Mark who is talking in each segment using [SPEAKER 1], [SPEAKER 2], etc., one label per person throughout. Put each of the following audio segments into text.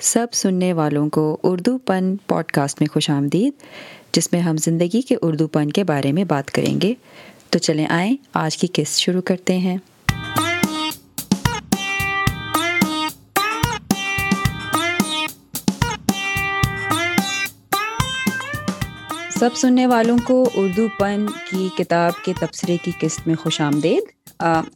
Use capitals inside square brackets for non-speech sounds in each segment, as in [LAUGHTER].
[SPEAKER 1] سب سننے والوں کو اردو پن پوڈ کاسٹ میں خوش آمدید، جس میں ہم زندگی کے اردو پن کے بارے میں بات کریں گے۔ تو چلیں آئیں، آج کی قسط شروع کرتے ہیں۔ سب سننے والوں کو اردو پن کی کتاب کے تبصرے کی قسط میں خوش آمدید۔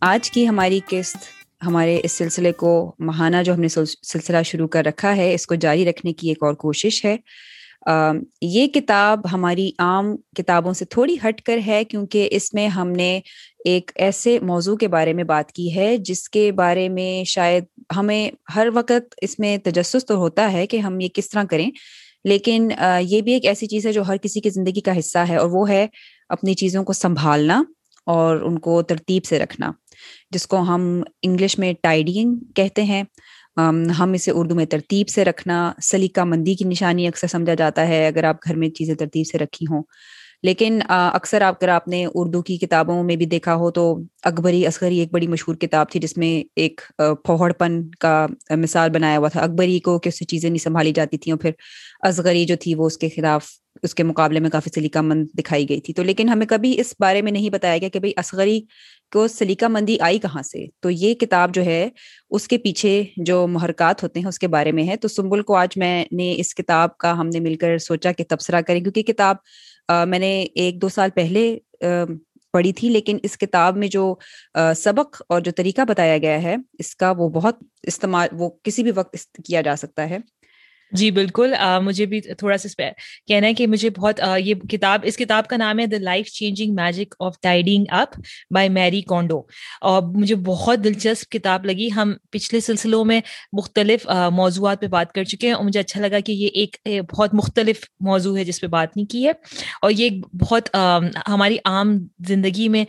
[SPEAKER 1] آج کی ہماری قسط ہمارے اس سلسلے کو ماہانہ جو ہم نے سلسلہ شروع کر رکھا ہے، اس کو جاری رکھنے کی ایک اور کوشش ہے۔ یہ کتاب ہماری عام کتابوں سے تھوڑی ہٹ کر ہے، کیونکہ اس میں ہم نے ایک ایسے موضوع کے بارے میں بات کی ہے، جس کے بارے میں شاید ہمیں ہر وقت اس میں تجسس تو ہوتا ہے کہ ہم یہ کس طرح کریں۔ لیکن یہ بھی ایک ایسی چیز ہے جو ہر کسی کی زندگی کا حصہ ہے، اور وہ ہے اپنی چیزوں کو سنبھالنا۔ اور ان کو ترتیب سے رکھنا، جس کو ہم انگلش میں ٹائڈنگ کہتے ہیں۔ ہم اسے اردو میں ترتیب سے رکھنا۔ سلیقہ مندی کی نشانی اکثر سمجھا جاتا ہے، اگر آپ گھر میں چیزیں ترتیب سے رکھی ہوں۔ لیکن اکثر آپ، اگر آپ نے اردو کی کتابوں میں بھی دیکھا ہو تو اکبری اصغری ایک بڑی مشہور کتاب تھی جس میں ایک پھوڑ پن کا مثال بنایا ہوا تھا۔ اکبری کو کس سے چیزیں نہیں سنبھالی جاتی تھیں اور پھر اصغری جو تھی وہ اس کے خلاف، اس کے مقابلے میں کافی سلیقہ مند دکھائی گئی تھی۔ تو لیکن ہمیں کبھی اس بارے میں نہیں بتایا گیا کہ بھائی اصغری کو سلیقہ مندی آئی کہاں سے۔ تو یہ کتاب جو ہے، اس کے پیچھے جو محرکات ہوتے ہیں، اس کے بارے میں ہے۔ تو سنبل کو آج میں نے اس کتاب کا ہم نے مل کر سوچا کہ تبصرہ کریں، کیونکہ کتاب میں نے ایک دو سال پہلے پڑھی تھی، لیکن اس کتاب میں جو سبق اور جو طریقہ بتایا گیا ہے، اس کا وہ بہت استعمال، وہ کسی بھی وقت کیا جا سکتا ہے۔
[SPEAKER 2] جی بالکل مجھے بھی تھوڑا سا کہنا ہے کہ مجھے بہت یہ کتاب، اس کتاب کا نام ہے the life changing magic of tidying up by Marie Kondo اور مجھے بہت دلچسپ کتاب لگی۔ ہم پچھلے سلسلوں میں مختلف موضوعات پہ بات کر چکے ہیں اور مجھے اچھا لگا کہ یہ ایک بہت مختلف موضوع ہے جس پہ بات نہیں کی ہے۔ اور یہ بہت ہماری عام زندگی میں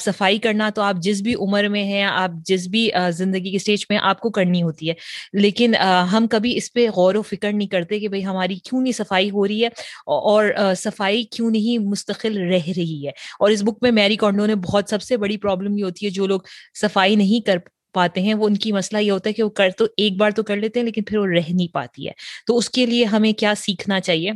[SPEAKER 2] صفائی کرنا تو آپ جس بھی عمر میں ہیں، آپ جس بھی زندگی کے اسٹیج میں آپ کو کرنی ہوتی ہے۔ لیکن ہم کبھی اس پہ غور و فکر نہیں کرتے کہ بھائی ہماری کیوں نہیں صفائی ہو رہی ہے اور صفائی کیوں نہیں مستقل رہ رہی ہے۔ اور اس بک میں میری کانڈو نے بہت سب سے بڑی پرابلم یہ ہوتی ہے، جو لوگ صفائی نہیں کر پاتے ہیں، وہ ان کی مسئلہ یہ ہوتا ہے کہ وہ کر تو، ایک بار تو کر لیتے ہیں لیکن پھر وہ رہ نہیں پاتی ہے۔ تو اس کے لیے ہمیں کیا سیکھنا چاہیے؟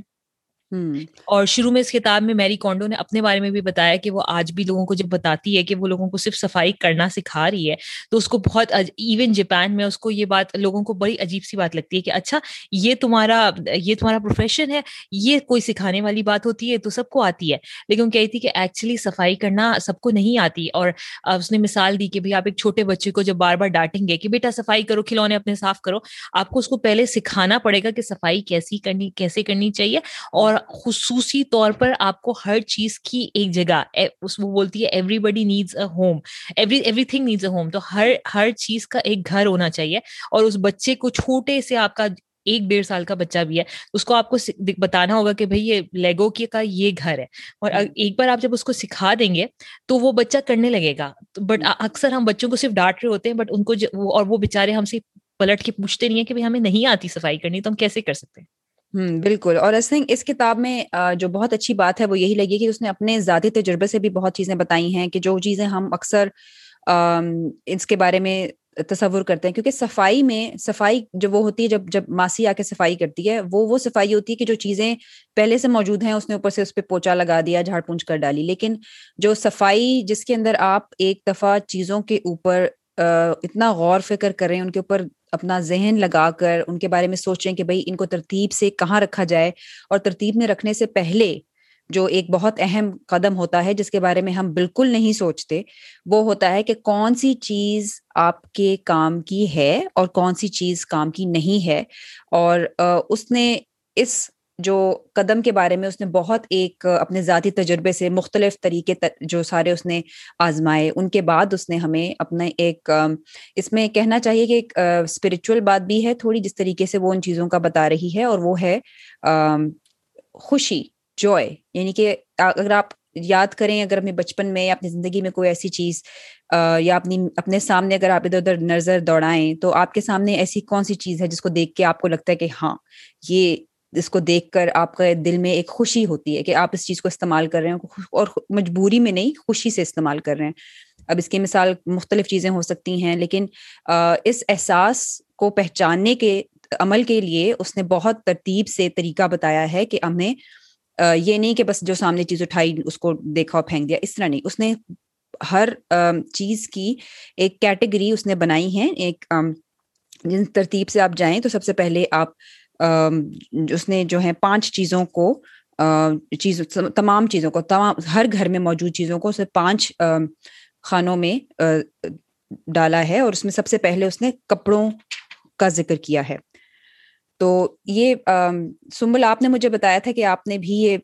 [SPEAKER 2] اور شروع میں اس کتاب میں میری کونڈو نے اپنے بارے میں بھی بتایا کہ وہ آج بھی لوگوں کو جب بتاتی ہے کہ وہ لوگوں کو صرف صفائی کرنا سکھا رہی ہے، تو اس کو بہت ایون جاپان میں اس کو یہ بات، لوگوں کو بڑی عجیب سی بات لگتی ہے کہ اچھا یہ تمہارا یہ تمہارا پروفیشن ہے، یہ کوئی سکھانے والی بات ہوتی ہے تو سب کو آتی ہے۔ لیکن کہتی تھی کہ ایکچولی صفائی کرنا سب کو نہیں آتی۔ اور اس نے مثال دی کہ بھائی آپ ایک چھوٹے بچے کو جب بار بار ڈانٹیں گے کہ بیٹا صفائی کرو، کھلونے اپنے صاف کرو، آپ کو اس کو پہلے سکھانا پڑے گا کہ صفائی کیسی کرنی، کیسے کرنی چاہیے۔ اور خصوصی طور پر آپ کو ہر چیز کی ایک جگہ وہ بولتی ہے everybody needs a home every everything needs a home تو ہر ہر چیز کا ایک گھر ہونا چاہیے اور اس بچے کو چھوٹے سے آپ کا ایک ڈیڑھ سال کا بچہ بھی ہے اس کو آپ کو بتانا ہوگا کہ بھائی یہ لیگو کے کا یہ گھر ہے۔ اور ایک بار آپ جب اس کو سکھا دیں گے تو وہ بچہ کرنے لگے گا۔ بٹ اکثر ہم بچوں کو صرف ڈانٹ رہے ہوتے ہیں بٹ ان کو اور وہ بےچارے ہم سے پلٹ کے پوچھتے نہیں ہے کہ ہمیں نہیں آتی صفائی کرنی تو ہم کیسے کر سکتے ہیں؟
[SPEAKER 1] بالکل۔ اور اس کتاب میں جو بہت اچھی بات ہے، وہ یہی لگی کہ اس نے اپنے ذاتی تجربے سے بھی بہت چیزیں بتائی ہیں کہ جو چیزیں ہم اکثر اس کے بارے میں تصور کرتے ہیں۔ کیونکہ صفائی میں، صفائی جو وہ ہوتی ہے، جب جب ماسی آ کے صفائی کرتی ہے، وہ وہ صفائی ہوتی ہے کہ جو چیزیں پہلے سے موجود ہیں، اس نے اوپر سے اس پہ پوچا لگا دیا، جھاڑ پونچھ کر ڈالی۔ لیکن جو صفائی جس کے اندر آپ ایک دفعہ چیزوں کے اوپر اتنا غور فکر کریں ان کے اوپر اپنا ذہن لگا کر ان کے بارے میں سوچیں کہ بھائی ان کو ترتیب سے کہاں رکھا جائے اور ترتیب میں رکھنے سے پہلے جو ایک بہت اہم قدم ہوتا ہے جس کے بارے میں ہم بالکل نہیں سوچتے، وہ ہوتا ہے کہ کون سی چیز آپ کے کام کی ہے اور کون سی چیز کام کی نہیں ہے اور اس نے اس جو قدم کے بارے میں اس نے بہت ایک اپنے ذاتی تجربے سے مختلف طریقے جو سارے اس نے آزمائے، ان کے بعد اس نے ہمیں اپنے ایک اس میں کہنا چاہیے کہ ایک اسپرچل بات بھی ہے، تھوڑی جس طریقے سے وہ ان چیزوں کا بتا رہی ہے، اور وہ ہے خوشی جوائے یعنی کہ اگر آپ یاد کریں، اگر اپنے بچپن میں یا اپنی زندگی میں کوئی ایسی چیز یا اپنی، اپنے سامنے اگر آپ ادھر ادھر نظر دوڑائیں، تو آپ کے سامنے ایسی کون سی چیز ہے جس کو دیکھ کے آپ کو لگتا ہے کہ ہاں یہ اس کو دیکھ کر آپ کا دل میں ایک خوشی ہوتی ہے کہ آپ اس چیز کو استعمال کر رہے ہیں اور مجبوری میں نہیں، خوشی سے استعمال کر رہے ہیں۔ اب اس کی مثال مختلف چیزیں ہو سکتی ہیں، لیکن اس احساس کو پہچاننے کے، عمل کے لیے اس نے بہت ترتیب سے طریقہ بتایا ہے کہ ہم نے یہ نہیں کہ بس جو سامنے چیز اٹھائی، اس کو دیکھا اور پھینک دیا، اس طرح نہیں۔ اس نے ہر چیز کی ایک کیٹیگری اس نے بنائی ہے، ایک جن ترتیب سے آپ جائیں تو سب سے پہلے آپ اس نے جو ہے پانچ چیزوں کو چیز، تمام چیزوں کو، تمام، ہر گھر میں موجود چیزوں کو اسے پانچ خانوں میں ڈالا ہے اور اس میں سب سے پہلے اس نے کپڑوں کا ذکر کیا ہے۔ تو یہ سنبل، آپ نے مجھے بتایا تھا کہ آپ نے بھی یہ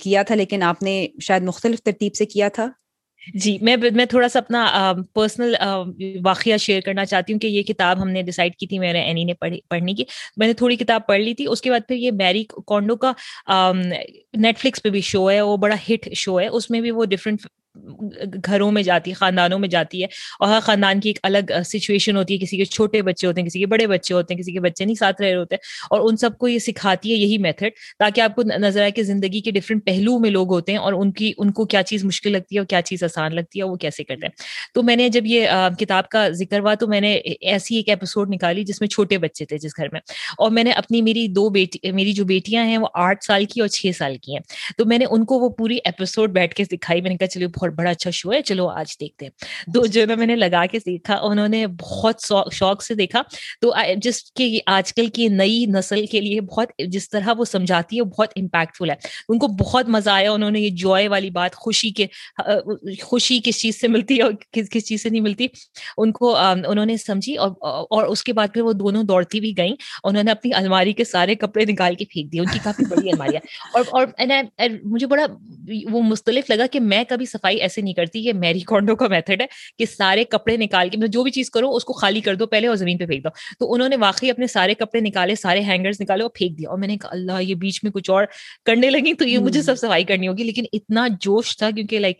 [SPEAKER 1] کیا تھا لیکن آپ نے شاید مختلف ترتیب سے کیا تھا۔
[SPEAKER 2] جی میں میں تھوڑا سا اپنا پرسنل واقعہ شیئر کرنا چاہتی ہوں کہ یہ کتاب ہم نے ڈیسائڈ کی تھی میرے اینی نے پڑھنے کی۔ میں نے تھوڑی کتاب پڑھ لی تھی، اس کے بعد پھر یہ میری کونڈو کا نیٹ فلکس پہ بھی شو ہے، وہ بڑا ہٹ شو ہے، اس میں بھی وہ ڈفرینٹ گھروں میں جاتی ہے، خاندانوں میں جاتی ہے اور ہر خاندان کی ایک الگ سچویشن ہوتی ہے۔ کسی کے چھوٹے بچے ہوتے ہیں، کسی کے بڑے بچے ہوتے ہیں، کسی کے بچے نہیں، ساتھ رہے ہوتے ہیں اور ان سب کو یہ سکھاتی ہے یہی میتھڈ تاکہ آپ کو نظر آئے کہ زندگی کے ڈفرینٹ پہلو میں لوگ ہوتے ہیں اور ان کی، ان کو کیا چیز مشکل لگتی ہے اور کیا چیز آسان لگتی ہے وہ کیسے کرتے ہیں۔ تو میں نے جب یہ کتاب کا ذکر ہوا تو میں نے ایسی ایک ایپیسوڈ نکالی جس میں چھوٹے بچے تھے جس گھر میں اور میں نے اپنی میری دو بیٹی، میری جو بیٹیاں ہیں وہ آٹھ سال کی اور چھ سال کی ہیں۔ تو میں نے ان کو وہ پوری ایپیسوڈ بیٹھ کے دکھائی، میں نے کہا چلو بہت بڑا اچھا شو ہے چلو آج دیکھتے ہیں۔ تو جو میں نے لگا کے دیکھا انہوں نے بہت شوق سے دیکھا۔ تو جس کے آج کل کی نئی نسل کے لیے بہت جس طرح وہ سمجھاتی ہے بہت امپیکٹفل ہے۔ ان کو بہت مزہ آیا انہوں نے یہ جوائے والی بات خوشی کے خوشی کس چیز سے ملتی ہے اور کس کس چیز سے نہیں ملتی۔ ان کو انہوں نے سمجھی اور اور اس کے بعد پھر وہ دونوں دوڑتی بھی گئیں۔ انہوں نے اپنی الماری کے سارے کپڑے نکال کے پھینک دیے۔ ان کی کافی بڑی الماری ہے۔ اور مجھے بڑا وہ مختلف لگا کہ میں کبھی صفائی ایسے نہیں کرتی یہ میری کونڈو کا میتھڈ ہے کہ سارے کپڑے نکال کے مطلب جو بھی چیز کرو اس کو خالی کر دو پہلے اور زمین پہ پھینک دو۔ تو انہوں نے واقعی اپنے سارے کپڑے نکالے سارے ہینگرز نکالے اور پھینک دیا۔ اور میں نے کہا اللہ یہ بیچ میں کچھ اور کرنے لگی تو یہ مجھے سب صفائی کرنی ہوگی۔ لیکن اتنا جوش تھا کیونکہ لائک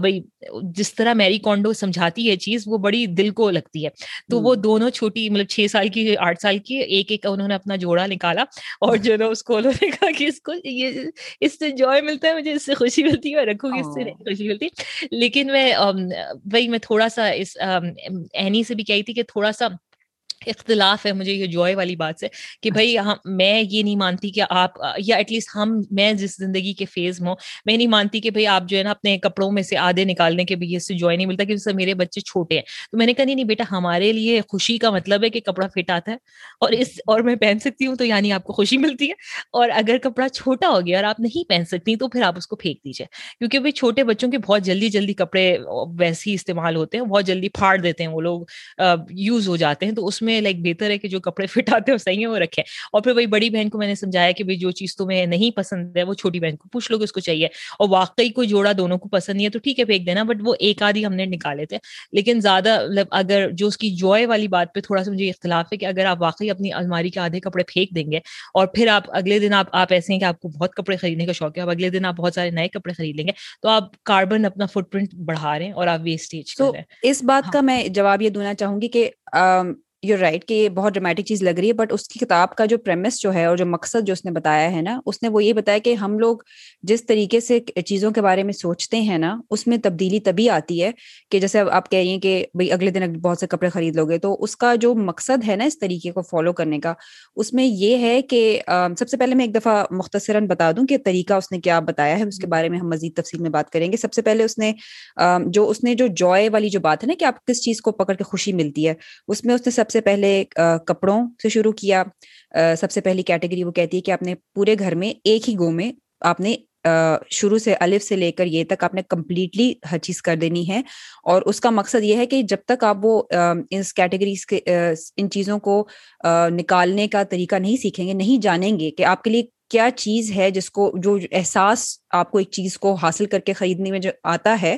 [SPEAKER 2] بھائی جس طرح میری کونڈو سمجھاتی ہے چیز وہ بڑی دل کو لگتی ہے۔ تو وہ دونوں چھوٹی مطلب چھ سال کی آٹھ سال کی ایک ایک انہوں نے اپنا جوڑا نکالا اور جو نا اس کو انہوں نے کہا کہ اس کو یہ اس سے جوائے ملتا ہے مجھے اس سے خوشی ملتی ہے اور رکھوں گی اس سے خوشی ملتی لیکن میں وہی میں تھوڑا سا اس اینی سے بھی کہی تھی کہ تھوڑا سا اختلاف ہے مجھے یہ جوائے والی بات سے کہ بھائی اچھا۔ میں یہ نہیں مانتی کہ آپ یا ایٹ لیسٹ ہم میں جس زندگی کے فیز میں ہوں میں نہیں مانتی کہ بھائی آپ جو ہے نا اپنے کپڑوں میں سے آدھے نکالنے کے بھی اس سے جوائے نہیں ملتا کہ سے میرے بچے چھوٹے ہیں۔ تو میں نے کہا نہیں نہیں بیٹا ہمارے لیے خوشی کا مطلب ہے کہ کپڑا فٹ آتا ہے۔ اور اس اور میں پہن سکتی ہوں تو یعنی آپ کو خوشی ملتی ہے۔ اور اگر کپڑا چھوٹا ہو گیا اور آپ نہیں پہن سکتی تو پھر آپ اس کو پھینک دیجیے کیونکہ بھائی چھوٹے بچوں کے بہت جلدی جلدی کپڑے ویسے ہی استعمال ہوتے ہیں بہت جلدی پھاڑ دیتے ہیں وہ لوگ یوز ہو جاتے ہیں تو اس میں لائک بہتر ہے کہ جو کپڑے فٹ آتے ہیں وہ صحیح ہے وہ رکھے اور پھر وہی بڑی بہن کو میں نے سمجھایا کہ جو چیز تمہیں نہیں پسند ہے وہ چھوٹی بہن کو پوچھ لو کہ اس کو چاہیے۔ اور واقعی کوئی جوڑا دونوں کو پسند نہیں ہے تو ٹھیک ہے پھینک دینا۔ بٹ وہ ایک آدھی ہم نے نکالے تھے لیکن زیادہ مطلب اگر جو اس کی جوائے والی بات پہ تھوڑا سا مجھے اختلاف ہے کہ اگر آپ واقعی اپنی الماری کے آدھے کپڑے پھینک دیں گے اور پھر آپ اگلے دن آپ آپ ایسے ہیں کہ آپ کو بہت کپڑے خریدنے کا شوق ہے اب اگلے دن آپ بہت سارے نئے کپڑے خرید لیں گے تو آپ کاربن اپنا فٹ پرنٹ بڑھا رہے ہیں اور آپ ویسٹیج
[SPEAKER 1] تو اس بات کا میں جواب یہ دینا چاہوں گی کہ یو رائٹ کہ یہ بہت ڈرامیٹک چیز لگ رہی ہے بٹ اس کی کتاب کا جو پریمس جو ہے اور جو مقصد جو اس نے بتایا ہے نا، اس نے وہ یہ بتایا کہ ہم لوگ جس طریقے سے چیزوں کے بارے میں سوچتے ہیں نا، اس میں تبدیلی تبھی آتی ہے کہ جیسے آپ کہہ رہی ہیں کہ بھائی اگلے دن بہت سے کپڑے خرید لو گے، تو اس کا جو مقصد ہے نا اس طریقے کو فالو کرنے کا، اس میں یہ ہے کہ سب سے پہلے میں ایک دفعہ مختصراً بتا دوں کہ طریقہ اس نے کیا بتایا ہے، اس کے بارے میں ہم مزید تفصیل میں بات کریں گے۔ سب سے پہلے اس نے جو اس نے جو جوائے والی جو بات ہے نا کہ آپ کس چیز کو پکڑ کے خوشی ملتی ہے، اس میں اس نے سب سے پہلے کپڑوں سے شروع کیا سب سے پہلی کیٹیگری وہ کہتی ہے کہ آپ نے پورے گھر میں ایک ہی گو میں آپ نے شروع سے الف سے لے کر یہ تک آپ نے کمپلیٹلی ہر چیز کر دینی ہے۔ اور اس کا مقصد یہ ہے کہ جب تک آپ وہ اس کیٹیگریز کے ان چیزوں کو نکالنے کا طریقہ نہیں سیکھیں گے، نہیں جانیں گے کہ آپ کے لیے کیا چیز ہے جس کو، جو احساس آپ کو ایک چیز کو حاصل کر کے خریدنے میں جو آتا ہے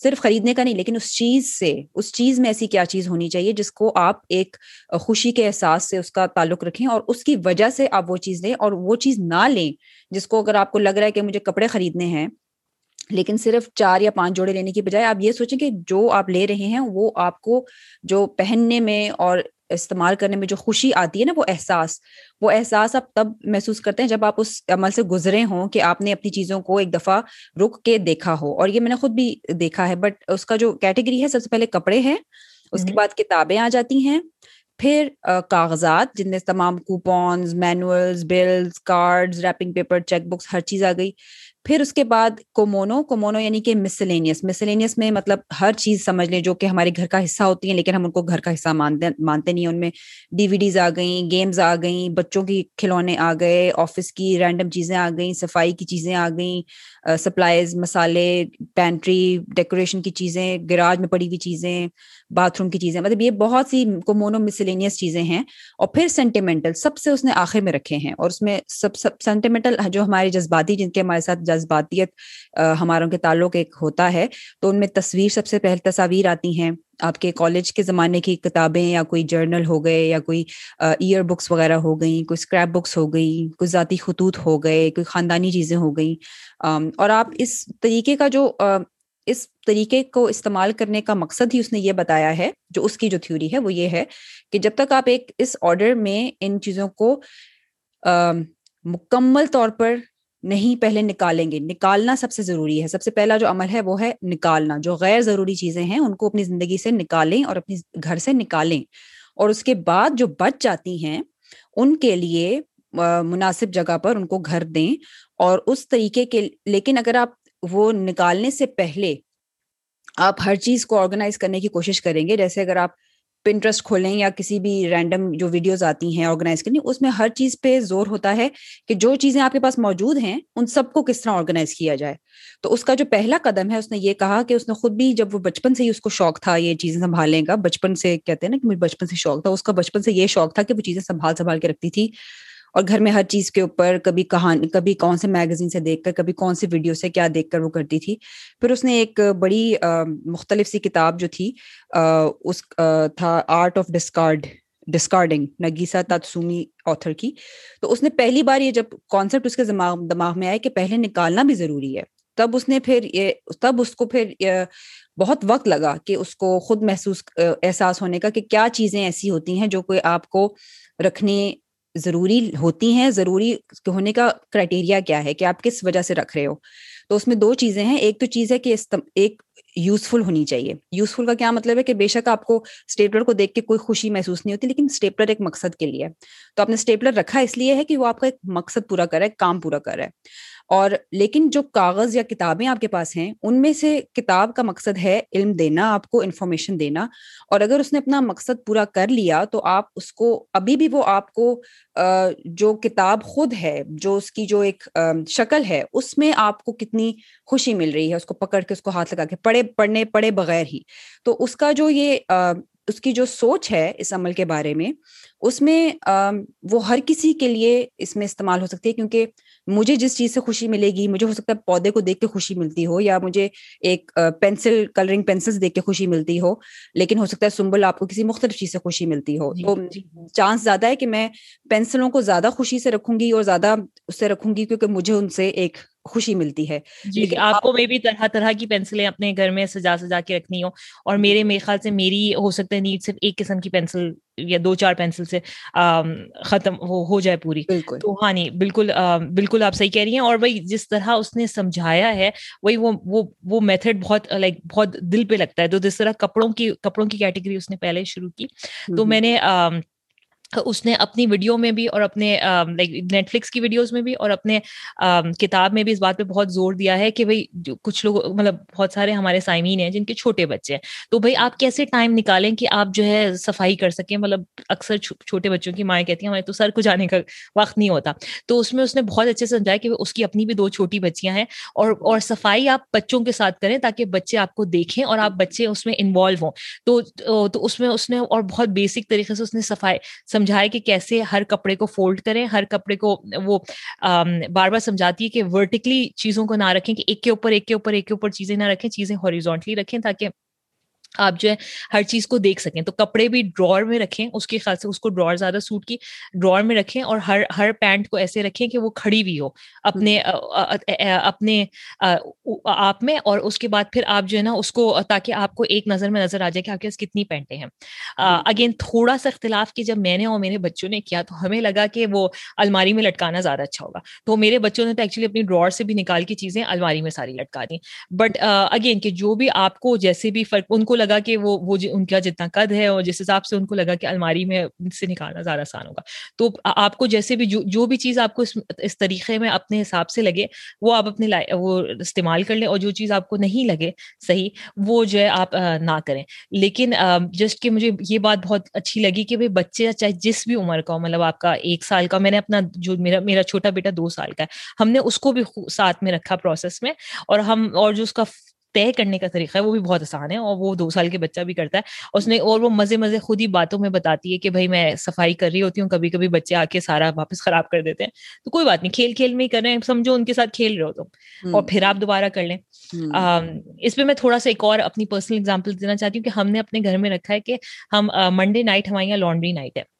[SPEAKER 1] صرف خریدنے کا نہیں، لیکن اس چیز سے، اس چیز میں ایسی کیا چیز ہونی چاہیے جس کو آپ ایک خوشی کے احساس سے اس کا تعلق رکھیں اور اس کی وجہ سے آپ وہ چیز لیں اور وہ چیز نہ لیں جس کو اگر آپ کو لگ رہا ہے کہ مجھے کپڑے خریدنے ہیں، لیکن صرف چار یا پانچ جوڑے لینے کی بجائے آپ یہ سوچیں کہ جو آپ لے رہے ہیں وہ آپ کو جو پہننے میں اور استعمال کرنے میں جو خوشی آتی ہے نا وہ احساس وہ احساس آپ تب محسوس کرتے ہیں جب آپ اس عمل سے گزرے ہوں کہ آپ نے اپنی چیزوں کو ایک دفعہ رک کے دیکھا ہو۔ اور یہ میں نے خود بھی دیکھا ہے بٹ اس کا جو کیٹیگری ہے سب سے پہلے کپڑے ہیں اس کے بعد کتابیں آ جاتی ہیں پھر کاغذات جن میں تمام coupons manuals bills cards wrapping paper cheque books ہر چیز آ گئی۔ پھر اس کے بعد کومونو کومونو یعنی کہ مسلینیس مسلینیس میں مطلب ہر چیز سمجھ لیں جو کہ ہمارے گھر کا حصہ ہوتی ہیں، لیکن ہم ان کو گھر کا حصہ مانتے مانتے نہیں، ان میں ڈی وی ڈیز آ گئیں گیمز آ گئیں، بچوں کی کھلونے آ گئے آفس کی رینڈم چیزیں آ گئیں، صفائی کی چیزیں آ گئیں سپلائیز مسالے پینٹری ڈیکوریشن کی چیزیں گراج میں پڑی ہوئی چیزیں باتھ روم کی چیزیں مطلب یہ بہت سی کومونو مسلینیس چیزیں ہیں۔ اور پھر سینٹیمنٹل سب سے اس نے آخر میں رکھے ہیں۔ اور اس میں سب سب سینٹیمنٹل جو ہمارے جذباتی، جن کے ہمارے ساتھ جذباتیت ہماروں کے تعلق ایک ہوتا ہے۔ تو ان میں تصویر سب سے پہلے تصاویر آتی ہیں۔ آپ کے کالج کے زمانے کی کتابیں یا کوئی جرنل ہو گئے یا کوئی ایئر بکس وغیرہ ہو گئیں، کوئی اسکریپ بکس ہو گئی کوئی ذاتی خطوط ہو گئے، کوئی خاندانی چیزیں ہو گئیں۔ اور آپ اس طریقے کا جو اس طریقے کو استعمال کرنے کا مقصد ہی اس نے یہ بتایا ہے، جو اس کی جو تھیوری ہے، وہ یہ ہے کہ جب تک آپ ایک اس آرڈر میں ان چیزوں کو مکمل طور پر نہیں پہلے نکالیں گے۔ نکالنا سب سے ضروری ہے۔ سب سے پہلا جو عمل ہے وہ ہے نکالنا۔ جو غیر ضروری چیزیں ہیں، ان کو اپنی زندگی سے نکالیں اور اپنی گھر سے نکالیں۔ اور اس کے بعد جو بچ جاتی ہیں، ان کے لیے مناسب جگہ پر ان کو گھر دیں۔ اور اس طریقے کے، لیکن اگر آپ وہ نکالنے سے پہلے آپ ہر چیز کو آرگنائز کرنے کی کوشش کریں گے، جیسے اگر آپ پنٹرسٹ کھولیں یا کسی بھی رینڈم جو ویڈیوز آتی ہیں آرگنائز کرنی، اس میں ہر چیز پہ زور ہوتا ہے کہ جو چیزیں آپ کے پاس موجود ہیں، ان سب کو کس طرح آرگنائز کیا جائے۔ تو اس کا جو پہلا قدم ہے، اس نے یہ کہا کہ اس نے خود بھی جب وہ بچپن سے ہی اس کو شوق تھا یہ چیزیں سنبھالنے کا، بچپن سے کہتے ہیں نا کہ مجھے بچپن سے شوق تھا، اس کا بچپن سے یہ شوق تھا کہ وہ چیزیں سنبھال سنبھال کے رکھتی تھی۔ اور گھر میں ہر چیز کے اوپر کبھی کہانی کبھی کون سے میگزین سے دیکھ کر، کبھی کون سی ویڈیو سے کیا دیکھ کر وہ کرتی تھی۔ پھر اس نے ایک بڑی مختلف سی کتاب جو تھی اس تھا art of discard discarding Nagisa Tatsumi author کی۔ تو اس نے پہلی بار یہ جب کانسیپٹ اس کے دماغ میں آیا کہ پہلے نکالنا بھی ضروری ہے۔ تب اس نے پھر یہ، تب اس کو پھر بہت وقت لگا کہ اس کو خود محسوس احساس ہونے کا کہ کیا چیزیں ایسی ہوتی ہیں جو کوئی آپ کو رکھنے ضروری ہوتی ہیں، ضروری ہونے کا کرائٹیریا کیا ہے کہ آپ کس وجہ سے رکھ رہے ہو؟ تو اس میں دو چیزیں ہیں، ایک تو چیز ہے کہ ایک یوزفل ہونی چاہیے۔ یوزفل کا کیا مطلب ہے کہ بے شک آپ کو اسٹیپلر کو دیکھ کے کوئی خوشی محسوس نہیں ہوتی، لیکن اسٹیپلر ایک مقصد کے لیے تو آپ نے اسٹیپلر رکھا اس لیے ہے کہ وہ آپ کا ایک مقصد پورا کر رہا ہے، کام پورا کر رہا ہے۔ اور لیکن جو کاغذ یا کتابیں آپ کے پاس ہیں، ان میں سے کتاب کا مقصد ہے علم دینا، آپ کو انفارمیشن دینا۔ اور اگر اس نے اپنا مقصد پورا کر لیا، تو آپ اس کو، ابھی بھی وہ آپ کو جو کتاب خود ہے، جو اس کی جو ایک شکل ہے، اس میں آپ کو کتنی خوشی مل رہی ہے، اس کو پکڑ کے اس کو ہاتھ لگا کے، پڑھے، پڑھنے، پڑھے بغیر ہی۔ تو اس کا جو یہ اس کی جو سوچ ہے اس عمل کے بارے میں اس میں وہ ہر کسی کے لیے اس میں استعمال ہو سکتی ہے کیونکہ مجھے جس چیز سے خوشی ملے گی مجھے ہو سکتا ہے پودے کو دیکھ کے خوشی ملتی ہو یا مجھے ایک پینسل کلرنگ پینسل دیکھ کے خوشی ملتی ہو لیکن ہو سکتا ہے سمبل آپ کو کسی مختلف چیز سے خوشی ملتی ہو جی، تو چانس جی۔ زیادہ ہے کہ میں پینسلوں کو زیادہ خوشی سے رکھوں گی اور زیادہ اس سے رکھوں گی کیونکہ مجھے ان سے ایک خوشی ملتی ہے۔
[SPEAKER 2] جی آپ کو میں بھی طرح طرح کی پینسلیں اپنے گھر میں سجا سجا کے رکھنی ہو اور میرے میرے خیال سے میری ہو سکتا ہے نیڈ صرف ایک قسم کی پینسل یا دو چار پینسل سے ختم ہو جائے پوری۔ بالکل۔ تو ہاں نہیں بالکل بالکل آپ صحیح کہہ رہی ہیں اور وہی جس طرح اس نے سمجھایا ہے وہی وہ وہ میتھڈ بہت لائک بہت دل پہ لگتا ہے۔ تو جس طرح کپڑوں کی کپڑوں کی کیٹیگری اس نے پہلے شروع کی تو میں نے اس نے اپنی ویڈیو میں بھی اور اپنے لائک نیٹ فلکس کی ویڈیوز میں بھی اور اپنے کتاب میں بھی اس بات پہ بہت زور دیا ہے کہ بھائی کچھ لوگ مطلب بہت سارے ہمارے سائمین ہیں جن کے چھوٹے بچے ہیں۔ تو بھائی آپ کیسے ٹائم نکالیں کہ آپ جو ہے صفائی کر سکیں؟ مطلب اکثر چھوٹے بچوں کی مائیں کہتی ہیں ہمیں تو سر کو جانے کا وقت نہیں ہوتا۔ تو اس میں اس نے بہت اچھے سے سمجھایا کہ اس کی اپنی بھی دو چھوٹی بچیاں ہیں اور اور صفائی آپ بچوں کے ساتھ کریں تاکہ بچے آپ کو دیکھیں اور آپ بچے اس میں انوالو ہوں۔ تو اس میں اس نے اور بہت بیسک طریقے سے اس نے صفائی سمجھائے کہ کیسے ہر کپڑے کو فولڈ کریں، ہر کپڑے کو وہ بار بار سمجھاتی ہے کہ ورٹیکلی چیزوں کو نہ رکھیں، کہ ایک کے اوپر، ایک کے اوپر، ایک کے اوپر چیزیں نہ رکھیں، چیزیں ہاریزونٹلی رکھیں تاکہ آپ جو ہے ہر چیز کو دیکھ سکیں۔ تو کپڑے بھی ڈرور میں رکھیں اس کے خیال سے اس کو ڈرور زیادہ سوٹ کی ڈرور میں رکھیں اور ہر ہر پینٹ کو ایسے رکھیں کہ وہ کھڑی بھی ہو۔ اپنے اپنے آپ میں اور اس کے بعد پھر آپ جو ہے نا اس کو تاکہ آپ کو ایک نظر میں نظر آ جائے کہ آپ کے پاس کتنی پینٹیں ہیں۔ اگین تھوڑا سا اختلاف کی جب میں نے اور میرے بچوں نے کیا تو ہمیں لگا کہ وہ الماری میں لٹکانا زیادہ اچھا ہوگا۔ تو میرے بچوں نے تو ایکچولی اپنی ڈرور سے بھی نکال کی چیزیں الماری میں ساری لٹکا دی بٹ اگین کہ جو بھی آپ کو جیسے بھی فرق ان کو لگا کہ وہ وہ جی- ان کا جتنا قد ہے اور جس حساب سے ان کو لگا کہ الماری میں سے نکالنا زیادہ آسان ہوگا۔ تو آپ کو جیسے بھی جو جو بھی چیز آپ کو اس اس طریقے میں اپنے حساب سے لگے وہ آپ اپنے لائے, وہ استعمال کر لیں اور جو چیز آپ کو نہیں لگے صحیح وہ جو ہے آپ آ, نہ کریں۔ لیکن جسٹ کہ مجھے یہ بات بہت اچھی لگی کہ بھائی بچے چاہے جس بھی عمر کا ہو مطلب آپ کا ایک سال کا میں نے اپنا جو میرا میرا چھوٹا بیٹا دو سال کا ہے ہم نے اس کو بھی ساتھ میں رکھا پروسیس میں اور ہم اور جو اس کا طے کرنے کا طریقہ ہے وہ بھی بہت آسان ہے اور وہ دو سال کے بچہ بھی کرتا ہے۔ اس نے اور وہ مزے مزے خود ہی باتوں میں بتاتی ہے کہ بھائی میں صفائی کر رہی ہوتی ہوں کبھی کبھی بچے آ کے سارا واپس خراب کر دیتے ہیں۔ تو کوئی بات نہیں کھیل کھیل میں ہی کر رہے ہیں سمجھو ان کے ساتھ کھیل رہے ہو تم۔ اور پھر آپ دوبارہ کر لیں۔ اس پہ میں تھوڑا سا ایک اور اپنی پرسنل اگزامپل دینا چاہتی ہوں کہ ہم نے اپنے گھر میں رکھا ہے کہ ہم منڈے نائٹ ہمارے یہاں لانڈری نائٹ ہے۔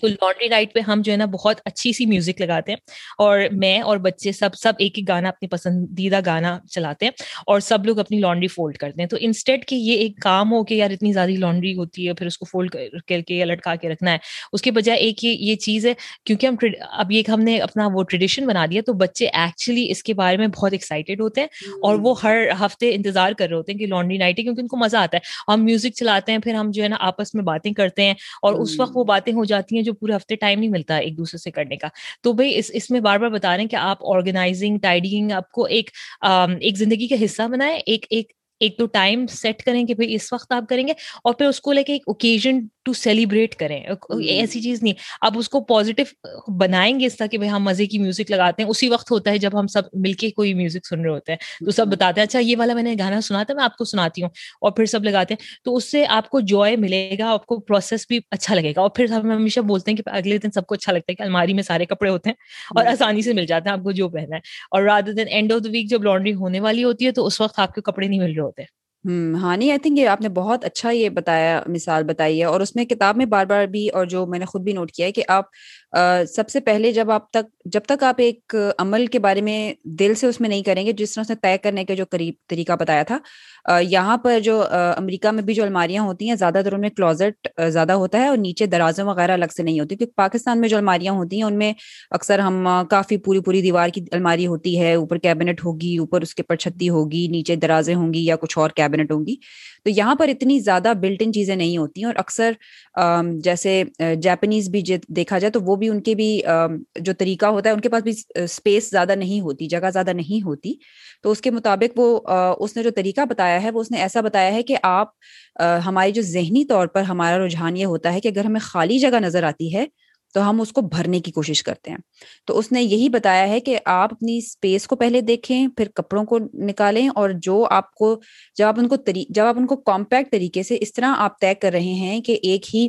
[SPEAKER 2] تو لانڈری نائٹ پہ ہم جو ہے نا بہت اچھی سی میوزک لگاتے ہیں اور میں اور بچے سب سب ایک ایک گانا اپنی پسندیدہ گانا چلاتے ہیں اور سب لوگ اپنی لانڈری فولڈ کرتے ہیں۔ تو انسٹیٹ کہ یہ ایک کام ہو کہ یار اتنی زیادہ لانڈری ہوتی ہے پھر اس کو فولڈ کر کے یا لٹکا کے رکھنا ہے۔ اس کے بجائے ایک یہ چیز ہے کیونکہ ہم اب یہ ہم نے اپنا وہ ٹریڈیشن بنا دیا تو بچے ایکچولی اس کے بارے میں بہت ایکسائٹیڈ ہوتے ہیں اور وہ ہر ہفتے انتظار کر رہے ہوتے ہیں کہ لانڈری نائٹ ہے کیونکہ ان کو مزہ آتا ہے۔ ہم میوزک چلاتے ہیں پھر ہم جو ہے نا آپس میں باتیں کرتے ہیں اور اس وقت وہ باتیں ہو جاتی ہیں جو پورے ہفتے ٹائم نہیں ملتا ایک دوسرے سے کرنے کا۔ تو بھائی، اس اس میں بار بار بتا رہے ہیں کہ آپ آرگنائزنگ ٹائڈنگ آپ کو ایک ایک زندگی کا حصہ بنائیں، ایک ایک ایک تو ٹائم سیٹ کریں کہ بھائی اس وقت آپ کریں گے اور پھر اس کو لے کے ایک اوکیزن ٹو سیلیبریٹ کریں۔ ایسی چیز نہیں۔ آپ اس کو پازیٹیو بنائیں گے اس طرح کہ بھائی ہم مزے کی میوزک لگاتے ہیں۔ اسی وقت ہوتا ہے جب ہم سب مل کے کوئی میوزک سن رہے ہوتے ہیں۔ تو سب بتاتے ہیں اچھا یہ والا میں نے گانا سنا تھا میں آپ کو سناتی ہوں۔ اور پھر سب لگاتے ہیں۔ تو اس سے آپ کو جوائے ملے گا آپ کو پروسیس بھی اچھا لگے گا۔ اور پھر ہم ہمیشہ بولتے ہیں کہ اگلے دن سب کو اچھا لگتا ہے کہ الماری میں سارے کپڑے ہوتے ہیں اور آسانی سے مل جاتے ہیں آپ کو جو پہنا ہے۔ اور رات دن اینڈ آف دا ویک جب لانڈری ہونے والی ہوتی ہے تو اس وقت آپ کے کپڑے نہیں مل رہے ہوتے۔
[SPEAKER 1] ہوں ہاں نہیں آئی تھنک یہ آپ نے بہت اچھا یہ بتایا، مثال بتائی ہے، اور اس میں کتاب میں بار بار بھی، اور جو میں نے خود بھی نوٹ کیا ہے کہ آپ سب سے پہلے جب آپ تک، جب تک آپ ایک عمل کے بارے میں دل سے اس میں نہیں کریں گے، جس طرح اس نے طے کرنے کا جو قریب طریقہ بتایا تھا یہاں پر جو امریکہ میں بھی جو الماریاں ہوتی ہیں، زیادہ تر ان میں کلوزٹ زیادہ ہوتا ہے، اور نیچے درازوں وغیرہ الگ سے نہیں ہوتی، کیونکہ پاکستان میں جو الماریاں ہوتی ہیں، ان میں اکثر ہم کافی پوری پوری دیوار کی الماری ہوتی ہے، اوپر کیبنٹ ہوگی، اوپر اس کے اوپر چھتی ہوگی، نیچے درازیں ہوں گی یا کچھ اور کیبنٹ ہوں گی۔ تو یہاں پر اتنی زیادہ بلٹ ان چیزیں نہیں ہوتی ہیں اور اکثر جیسے جیپنیز بھی دیکھا جائے تو وہ بھی ان کے بھی جو طریقہ ہوتا ہے ان کے پاس بھی اسپیس زیادہ نہیں ہوتی، جگہ زیادہ نہیں ہوتی۔ تو اس کے مطابق وہ اس نے جو طریقہ بتایا ہے، وہ اس نے ایسا بتایا ہے کہ آپ ہماری جو ذہنی طور پر ہمارا رجحان یہ ہوتا ہے کہ اگر ہمیں خالی جگہ نظر آتی ہے تو ہم اس کو بھرنے کی کوشش کرتے ہیں۔ تو اس نے یہی بتایا ہے کہ آپ اپنی اسپیس کو پہلے دیکھیں، پھر کپڑوں کو نکالیں اور جو آپ کو، جب آپ ان کو جب آپ ان کو کمپیکٹ طریقے سے اس طرح آپ طے کر رہے ہیں کہ ایک ہی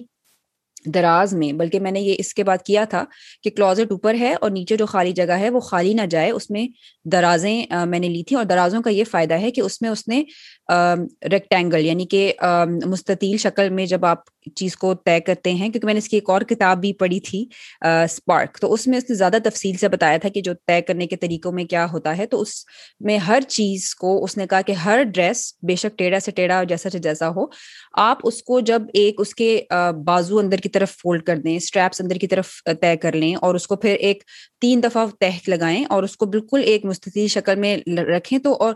[SPEAKER 1] دراز میں، بلکہ میں نے یہ اس کے بعد کیا تھا کہ کلوزٹ اوپر ہے اور نیچے جو خالی جگہ ہے وہ خالی نہ جائے، اس میں درازیں میں نے لی تھی اور درازوں کا یہ فائدہ ہے کہ اس میں اس نے ریکٹینگل یعنی کہ مستطیل شکل میں جب آپ چیز کو طے کرتے ہیں، کیونکہ میں نے اس کی ایک اور کتاب بھی پڑھی تھی اسپارک تو اس میں اس نے زیادہ تفصیل سے بتایا تھا کہ جو طے کرنے کے طریقوں میں کیا ہوتا ہے، تو اس میں ہر چیز کو اس نے کہا کہ ہر ڈریس بے شک ٹیڑھا سے ٹیڑھا جیسا سے جیسا ہو، آپ اس کو جب ایک اس کے بازو اندر کی طرف فولڈ کر دیں اسٹریپس اندر کی طرف طے کر لیں اور اس کو پھر ایک تین دفعہ تہ لگائیں اور اس کو بالکل ایک مستطیل شکل میں رکھیں تو، اور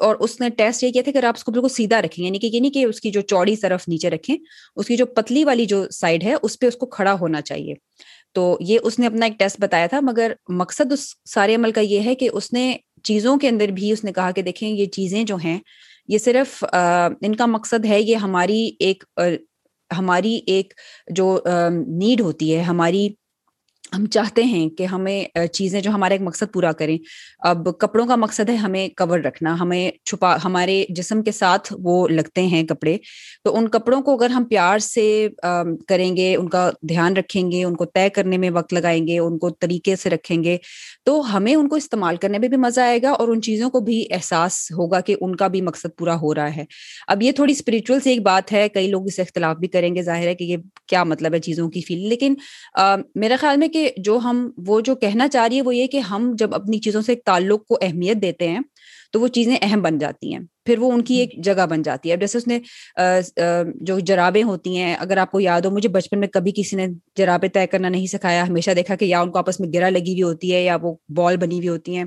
[SPEAKER 1] اور اس نے ٹیسٹ یہ کیا تھا کہ آپ اس کو بالکل سیدھا رکھیں یعنی کہ یہ نہیں کہ اس کی جو چوڑی طرف نیچے رکھیں، اس کی جو پتلی والی جو سائڈ ہے، اس پہ اس کو کھڑا ہونا چاہیے۔ تو یہ اس نے اپنا ایک ٹیسٹ بتایا تھا، مگر مقصد اس سارے عمل کا یہ ہے کہ اس نے چیزوں کے اندر بھی اس نے کہا کہ دیکھیں، یہ چیزیں جو ہیں، یہ صرف ان کا مقصد ہے، یہ ہماری ایک ہماری ایک جو نیڈ ہوتی ہے، ہماری ہم چاہتے ہیں کہ ہمیں چیزیں جو ہمارا ایک مقصد پورا کریں۔ اب کپڑوں کا مقصد ہے ہمیں کور رکھنا، ہمیں چھپا، ہمارے جسم کے ساتھ وہ لگتے ہیں کپڑے۔ تو ان کپڑوں کو اگر ہم پیار سے کریں گے، ان کا دھیان رکھیں گے، ان کو طے کرنے میں وقت لگائیں گے، ان کو طریقے سے رکھیں گے، تو ہمیں ان کو استعمال کرنے میں بھی مزہ آئے گا اور ان چیزوں کو بھی احساس ہوگا کہ ان کا بھی مقصد پورا ہو رہا ہے۔ اب یہ تھوڑی اسپرچل سے ایک بات ہے، کئی لوگ اس اختلاف بھی کریں گے، ظاہر ہے کہ یہ کیا مطلب ہے چیزوں کی فیل لیکن میرا خیال میں کہ جو ہم، وہ جو کہنا چاہ رہی ہے وہ یہ کہ ہم جب اپنی چیزوں سے تعلق کو اہمیت دیتے ہیں تو وہ چیزیں اہم بن جاتی ہیں۔ پھر وہ ان کی ایک جگہ بن جاتی ہے۔ اب جیسے اس نے جو جرابیں ہوتی ہیں اگر آپ کو یاد ہو مجھے بچپن میں کبھی کسی نے جرابیں طے کرنا نہیں سکھایا۔ ہمیشہ دیکھا کہ یا ان کو آپس میں گرا لگی ہوئی ہوتی ہے یا وہ بال بنی ہوئی ہوتی ہیں۔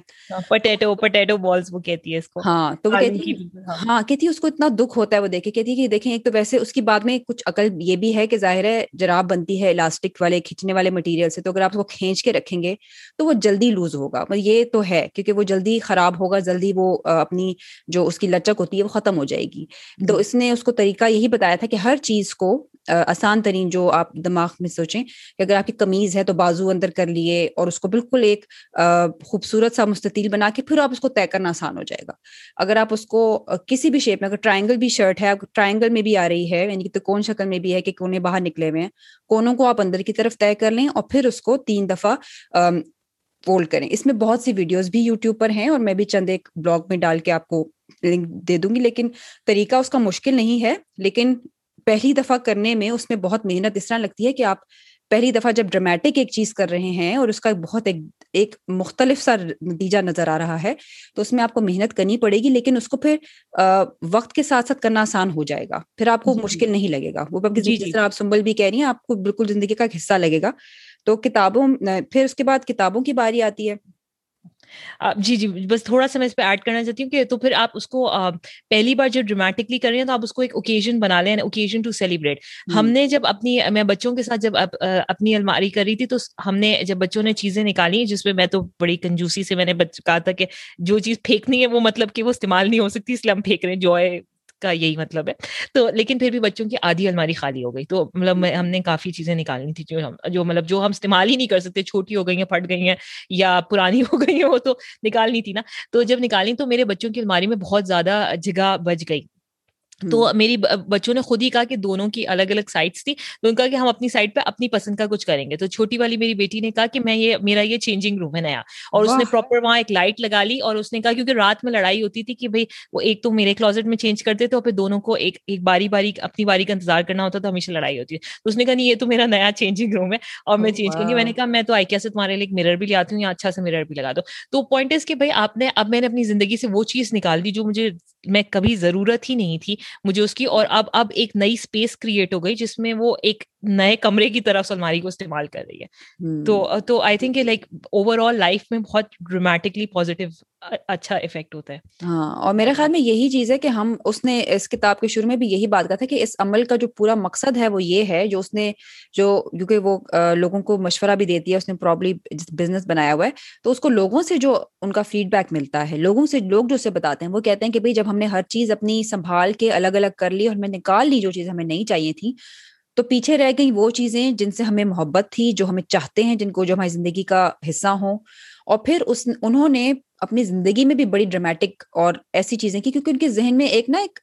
[SPEAKER 2] پٹیٹو پٹیٹو بالس وہ کہتی ہے اس کو۔
[SPEAKER 1] ہاں تو وہ کہتی ہاں۔, ہاں کہتی ہے اس کو اتنا دکھ ہوتا ہے وہ دیکھے کہتی ہے کہ دیکھیں ایک تو ویسے اس کی بعد میں کچھ عقل یہ بھی ہے کہ ظاہر ہے جراب بنتی ہے الاسٹک والے کھینچنے والے مٹیریل سے۔ تو اگر آپ اس کو کھینچ کے رکھیں گے تو وہ جلدی لوز ہوگا۔ یہ تو ہے کیونکہ وہ جلدی خراب ہوگا جلدی وہ اپنی جو اس کی لچک ہوتی ہے وہ ختم ہو جائے گی۔ تو اس نے اس کو طریقہ یہی بتایا تھا کہ ہر چیز کو آسان ترین جو آپ دماغ میں سوچیں کہ اگر آپ کی قمیض ہے تو بازو اندر کر لیے اور اس کو بالکل ایک خوبصورت سا مستطیل بنا کے پھر آپ اس کو طے کرنا آسان ہو جائے گا۔ اگر آپ اس کو کسی بھی شیپ میں اگر ٹرائنگل بھی شرٹ ہے ٹرائنگل میں بھی آ رہی ہے یعنی کہ تو کون شکل میں بھی ہے کہ کونے باہر نکلے ہوئے ہیں کونوں کو آپ اندر کی طرف طے کر لیں اور پھر اس کو تین دفعہ فولڈ کریں۔ اس میں بہت سی ویڈیوز بھی یوٹیوب پر ہیں اور میں بھی چند ایک بلاگ میں ڈال کے آپ کو لنک دے دوں گی لیکن طریقہ اس کا مشکل نہیں ہے۔ لیکن پہلی دفعہ کرنے میں اس میں بہت محنت اس طرح لگتی ہے کہ آپ پہلی دفعہ جب ڈرامیٹک ایک چیز کر رہے ہیں اور اس کا بہت ایک ایک مختلف سا نتیجہ نظر آ رہا ہے تو اس میں آپ کو محنت کرنی پڑے گی لیکن اس کو پھر وقت کے ساتھ ساتھ کرنا آسان ہو جائے گا۔ پھر آپ کو جی، جی۔ مشکل نہیں لگے گا۔ وہ جی، جس طرح آپ سنبل بھی کہہ رہی ہیں آپ کو بالکل زندگی کا حصہ لگے گا۔ تو کتابوں پھر اس کے بعد کتابوں کی باری آتی ہے۔
[SPEAKER 2] جی جی بس تھوڑا سا میں اس پہ ایڈ کرنا چاہتی ہوں کہ تو پھر آپ اس کو پہلی بار جب ڈرامیٹکلی کر رہے ہیں تو آپ اس کو ایک اوکیزن بنا لیں اوکیزن ٹو سیلیبریٹ ہم نے جب اپنی میں بچوں کے ساتھ جب اپنی الماری کر رہی تھی تو ہم نے جب بچوں نے چیزیں نکالی جس میں میں تو بڑی کنجوسی سے میں نے کہا تھا کہ جو چیز پھینکنی ہے وہ مطلب کہ وہ استعمال نہیں ہو سکتی اس لیے ہم پھینک رہے ہیں جو ہے کا یہی مطلب ہے۔ تو لیکن پھر بھی بچوں کی آدھی الماری خالی ہو گئی۔ تو مطلب ہم نے کافی چیزیں نکالنی تھی جو ہم جو مطلب جو ہم استعمال ہی نہیں کر سکتے۔ چھوٹی ہو گئی ہیں، پھٹ گئی ہیں یا پرانی [LAUGHS] ہو گئی ہیں، وہ تو نکالنی تھی نا۔ تو جب نکالی تو میرے بچوں کی الماری میں بہت زیادہ جگہ بچ گئی۔ تو میری بچوں نے خود ہی کہا کہ دونوں کی الگ الگ سائٹس تھی تو ان کا کہ ہم اپنی سائٹ پہ اپنی پسند کا کچھ کریں گے۔ تو چھوٹی والی میری بیٹی نے کہا کہ میں یہ میرا یہ چینجنگ روم ہے نیا۔ اور اس نے پراپر وہاں ایک لائٹ لگا لی اور اس نے کہا کیونکہ رات میں لڑائی ہوتی تھی کہ بھائی وہ ایک تو میرے کلوزٹ میں چینج کرتے تھے اور پھر دونوں کو ایک ایک باری باری اپنی باری کا انتظار کرنا ہوتا تھا ہمیشہ لڑائی ہوتی ہے تو اس نے کہا نہیں یہ تو میرا نیا چینجنگ روم ہے اور میں چینج کروں گی۔ میں نے کہا میں تو آئی سے تمہارے لیے مرر بھی لے آتی ہوں یا اچھا سا مرر بھی لگا دو۔ تو پوائنٹ اس کہ بھائی آپ نے اب میں نے اپنی زندگی سے وہ چیز نکال دی جو مجھے میں کبھی ضرورت ہی نہیں تھی مجھے اس کی اور اب اب ایک نئی اسپیس کریٹ ہو گئی جس میں وہ ایک نئے کمرے کی طرف الماری کو استعمال کر رہی ہے۔ تو تو I think like overall life میں بہت ڈرامیٹکلی پازیٹیو اچھا افیکٹ ہوتا ہے۔
[SPEAKER 1] ہاں اور میرے خیال میں یہی چیز ہے کہ ہم اس نے اس کتاب کے شروع میں بھی یہی بات کہا تھا کہ اس عمل کا جو پورا مقصد ہے وہ یہ ہے، جو اس نے جو کیونکہ وہ لوگوں کو مشورہ بھی دیتی ہے، اس نے پرابلی بزنس بنایا ہوا ہے، تو اس کو لوگوں سے جو ان کا فیڈ بیک ملتا ہے، لوگوں سے، لوگ جو اسے بتاتے ہیں، وہ کہتے ہیں کہ بھائی جب ہم نے ہر چیز اپنی سنبھال کے الگ الگ کر لی اور ہمیں نکال لی جو چیز ہمیں نہیں چاہیے تھی، تو پیچھے رہ گئی وہ چیزیں جن سے ہمیں محبت تھی، جو ہمیں چاہتے ہیں، جن کو جو ہماری زندگی کا حصہ ہوں۔ اور پھر اس انہوں نے اپنی زندگی میں بھی بڑی ڈرامیٹک اور ایسی چیزیں کی، کیونکہ ان کے ذہن میں ایک نا ایک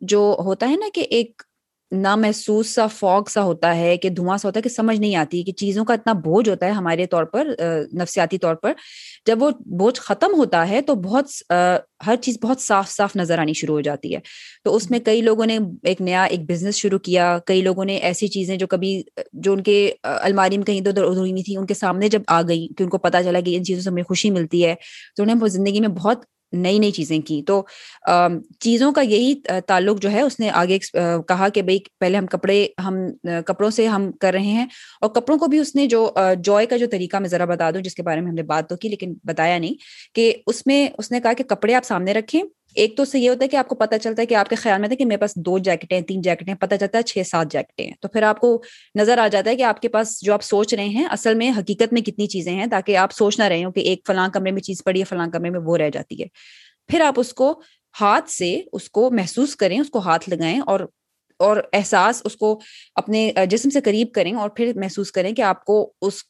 [SPEAKER 1] جو ہوتا ہے نا کہ ایک نامحسوس سا فوگ سا ہوتا ہے کہ دھواں سا ہوتا ہے کہ سمجھ نہیں آتی کہ چیزوں کا اتنا بوجھ ہوتا ہے ہمارے طور پر نفسیاتی طور پر۔ جب وہ بوجھ ختم ہوتا ہے تو بہت ہر چیز بہت صاف صاف نظر آنی شروع ہو جاتی ہے۔ تو اس میں کئی لوگوں نے ایک نیا، ایک بزنس شروع کیا۔ کئی لوگوں نے ایسی چیزیں جو کبھی جو ان کے الماری میں کہیں ادھر ادھر ادھر نہیں تھی، ان کے سامنے جب آ گئی کہ ان کو پتا چلا کہ ان چیزوں سے ہمیں خوشی ملتی ہے۔ تو انہیں وہ زندگی میں بہت نئی نئی چیزیں کی۔ تو چیزوں کا یہی تعلق جو ہے، اس نے آگے کہا کہ بھائی پہلے ہم کپڑے، ہم کپڑوں سے ہم کر رہے ہیں اور کپڑوں کو بھی اس نے جو جوائے کا جو طریقہ، میں ذرا بتا دوں، جس کے بارے میں ہم نے بات تو کی، لیکن بتایا نہیں کہ اس میں، اس نے کہا کہ کپڑے آپ سامنے رکھیں ایک تو اس سے یہ ہوتا ہے کہ آپ کو پتا چلتا ہے کہ آپ کے خیال میں تھا کہ میرے پاس دو جیکٹیں ہیں تین جیکٹیں پتا چلتا ہے چھ سات جیکٹیں ہیں۔ تو پھر آپ کو نظر آ جاتا ہے کہ آپ کے پاس جو آپ سوچ رہے ہیں، اصل میں حقیقت میں کتنی چیزیں ہیں تاکہ آپ سوچ نہ رہے ہو کہ ایک فلاں کمرے میں چیز پڑی ہے، فلاں کمرے میں وہ رہ جاتی ہے۔ پھر آپ اس کو ہاتھ سے اس کو محسوس کریں، اس کو ہاتھ لگائیں اور اور احساس اس کو اپنے جسم سے قریب کریں اور پھر محسوس کریں کہ آپ کو اس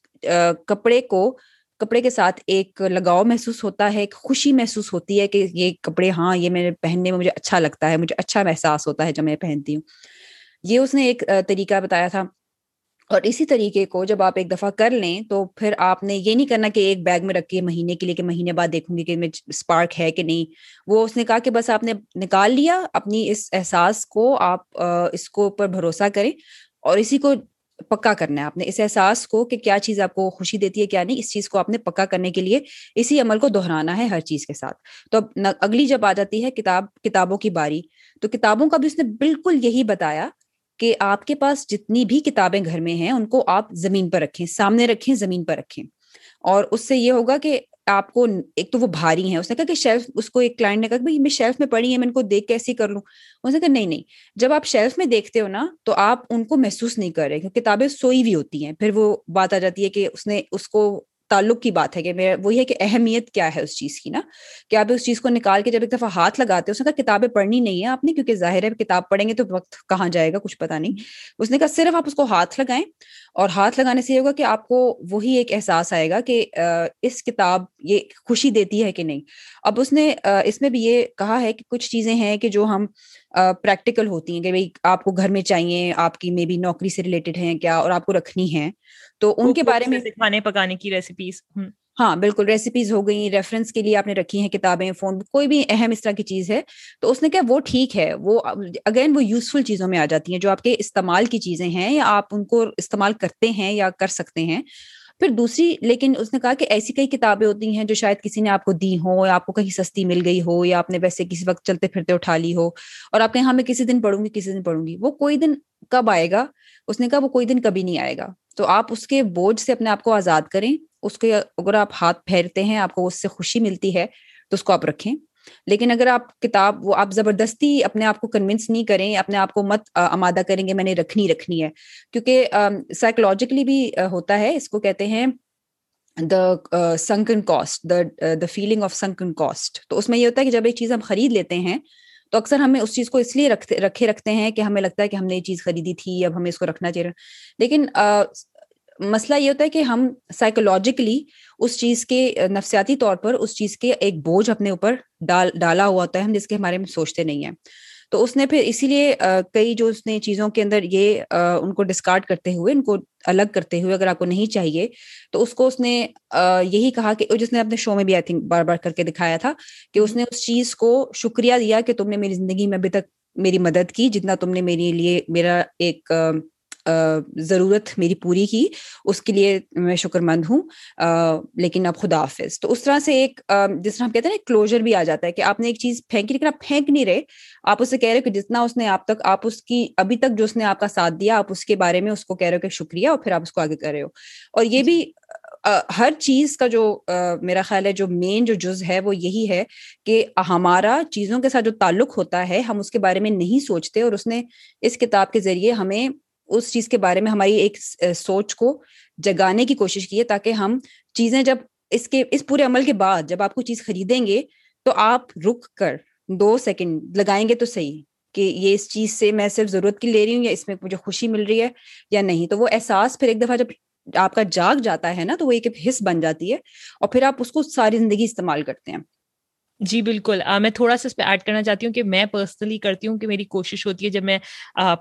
[SPEAKER 1] کپڑے کو کپڑے کے ساتھ ایک لگاؤ محسوس ہوتا ہے، ایک خوشی محسوس ہوتی ہے کہ یہ کپڑے ہاں یہ میرے پہننے میں مجھے اچھا لگتا ہے، مجھے اچھا احساس ہوتا ہے جب میں پہنتی ہوں۔ یہ اس نے ایک طریقہ بتایا تھا۔ اور اسی طریقے کو جب آپ ایک دفعہ کر لیں تو پھر آپ نے یہ نہیں کرنا کہ ایک بیگ میں رکھ کے مہینے کے لیے کہ مہینے بعد دیکھوں گی کہ میں اسپارک ہے کہ نہیں۔ وہ اس نے کہا کہ بس آپ نے نکال لیا، اپنی اس احساس کو آپ اس کو اوپر بھروسہ کریں اور اسی کو پکا کرنا ہے آپ نے، اس احساس کو کہ کیا چیز آپ کو خوشی دیتی ہے، کیا نہیں، اس چیز کو آپ نے پکا کرنے کے لیے اسی عمل کو دہرانا ہے ہر چیز کے ساتھ۔ تو اب اگلی جب آ جاتی ہے کتاب، کتابوں کی باری، تو کتابوں کا بھی اس نے بالکل یہی بتایا کہ آپ کے پاس جتنی بھی کتابیں گھر میں ہیں، ان کو آپ زمین پر رکھیں، سامنے رکھیں، زمین پر رکھیں۔ اور اس سے یہ ہوگا کہ آپ کو ایک تو وہ بھاری ہیں۔ اس نے کہا کہ شیلف اس کو ایک کلائنٹ نے کہا کہ میں شیلف میں پڑھی ہے میں ان کو دیکھ کیسی کر لوں۔ اس نے کہا نہیں نہیں۔ جب آپ شیلف میں دیکھتے ہو نا تو آپ ان کو محسوس نہیں کر رہے کتابیں سوئی ہوئی ہوتی ہیں۔ پھر وہ بات آ جاتی ہے کہ اس نے اس کو تعلق کی بات ہے کہ وہی ہے کہ اہمیت کیا ہے اس چیز کی نا۔ کہ آپ اس چیز کو نکال کے جب ایک دفعہ ہاتھ لگاتے اس نے کہا کتابیں پڑھنی نہیں ہے آپ نے کیونکہ ظاہر ہے کتاب پڑھیں گے تو وقت کہاں جائے گا کچھ پتا نہیں۔ اس نے کہا صرف آپ اس کو ہاتھ لگائیں اور ہاتھ لگانے سے یہ ہوگا کہ آپ کو وہی ایک احساس آئے گا کہ اس کتاب یہ خوشی دیتی ہے کہ نہیں۔ اب اس نے اس میں بھی یہ کہا ہے کہ کچھ چیزیں ہیں کہ جو ہم پریکٹیکل ہوتی ہیں کہ بھائی آپ کو گھر میں چاہیے آپ کی مے بی نوکری سے ریلیٹڈ ہیں کیا اور آپ کو رکھنی ہے تو ان کے بارے میں
[SPEAKER 2] کھانے پکانے کی ریسیپیز
[SPEAKER 1] ہاں بالکل ریسیپیز ہو گئی ریفرنس کے لیے آپ نے رکھی ہیں کتابیں فون کوئی بھی اہم اس طرح کی چیز ہے، تو اس نے کہا وہ ٹھیک ہے، وہ اگین وہ یوزفل چیزوں میں آ جاتی ہیں، جو آپ کے استعمال کی چیزیں ہیں یا آپ ان کو استعمال کرتے ہیں یا کر سکتے ہیں۔ پھر دوسری، لیکن اس نے کہا کہ ایسی کئی کتابیں ہوتی ہیں جو شاید کسی نے آپ کو دی ہو یا آپ کو کہیں سستی مل گئی ہو یا آپ نے ویسے کسی وقت چلتے پھرتے اٹھا لی ہو اور آپ کہیں ہاں میں کسی دن پڑھوں گی، کسی دن پڑھوں گی، وہ کوئی دن کب آئے گا؟ اس نے کہا وہ کوئی دن کبھی نہیں آئے گا۔ تو آپ اس کے بوجھ سے اپنے آپ کو آزاد کریں۔ اس کے اگر آپ ہاتھ پھیرتے ہیں، آپ کو اس سے خوشی ملتی ہے، تو اس کو آپ رکھیں۔ لیکن اگر آپ کتاب، وہ آپ زبردستی اپنے آپ کو کنوینس نہیں کریں، اپنے آپ کو مت آمادہ کریں گے میں نے رکھنی رکھنی ہے۔ کیونکہ سائیکولوجیکلی بھی ہوتا ہے، اس کو کہتے ہیں the sunken cost the the feeling of sunken cost تو اس میں یہ ہوتا ہے کہ جب ایک چیز ہم خرید لیتے ہیں، تو اکثر ہمیں اس چیز کو اس لیے رکھتے، رکھے، رکھتے ہیں کہ ہمیں لگتا ہے کہ ہم نے یہ چیز خریدی تھی، اب ہمیں اس کو رکھنا چاہیے۔ لیکن مسئلہ یہ ہوتا ہے کہ ہم سائیکولوجیکلی اس چیز کے نفسیاتی طور پر اس چیز کے ایک بوجھ اپنے اوپر ڈال، ڈالا ہوا ہوتا ہے ہم جس کے ہمارے میں سوچتے نہیں ہیں۔ تو اس نے پھر اسی لیے کئی جو اس نے چیزوں کے اندر یہ ان کو ڈسکارڈ کرتے ہوئے، ان کو الگ کرتے ہوئے اگر آپ کو نہیں چاہیے، تو اس کو اس نے یہی کہا کہ جس نے اپنے شو میں بھی آئی تھنک بار بار کر کے دکھایا تھا کہ اس نے اس چیز کو شکریہ دیا کہ تم نے میری زندگی میں ابھی تک میری مدد کی، جتنا تم نے میرے لیے، میرا ایک ضرورت میری پوری کی اس کے لیے میں شکر مند ہوں لیکن اب خدا حافظ۔ تو اس طرح سے ایک جس طرح ہم کہتے ہیں نا کلوجر بھی آ جاتا ہے کہ آپ نے ایک چیز پھینکی لیکن آپ پھینک نہیں رہے۔ آپ اسے کہہ رہے ہو کہ جتنا اس نے آپ تک، آپ اس کی ابھی تک جو اس نے آپ کا ساتھ دیا، آپ اس کے بارے میں اس کو کہہ رہے ہو کہ شکریہ اور پھر آپ اس کو آگے کر رہے ہو۔ اور یہ بھی ہر چیز کا جو میرا خیال ہے جو مین جو جز ہے وہ یہی ہے کہ ہمارا چیزوں کے ساتھ جو تعلق ہوتا ہے، ہم اس کے بارے میں نہیں سوچتے اور اس نے اس کتاب کے ذریعے ہمیں اس چیز کے بارے میں ہماری ایک سوچ کو جگانے کی کوشش کی ہے تاکہ ہم چیزیں جب اس کے، اس پورے عمل کے بعد جب آپ کو چیز خریدیں گے تو آپ رک کر دو سیکنڈ لگائیں گے تو صحیح کہ یہ اس چیز سے میں صرف ضرورت کی لے رہی ہوں یا اس میں مجھے خوشی مل رہی ہے یا نہیں۔ تو وہ احساس پھر ایک دفعہ جب آپ کا جاگ جاتا ہے نا تو وہ ایک حص بن جاتی ہے اور پھر آپ اس کو ساری زندگی استعمال کرتے ہیں۔
[SPEAKER 2] جی بالکل۔ میں تھوڑا سا اس پہ ایڈ کرنا چاہتی ہوں کہ میں پرسنلی کرتی ہوں کہ میری کوشش ہوتی ہے جب میں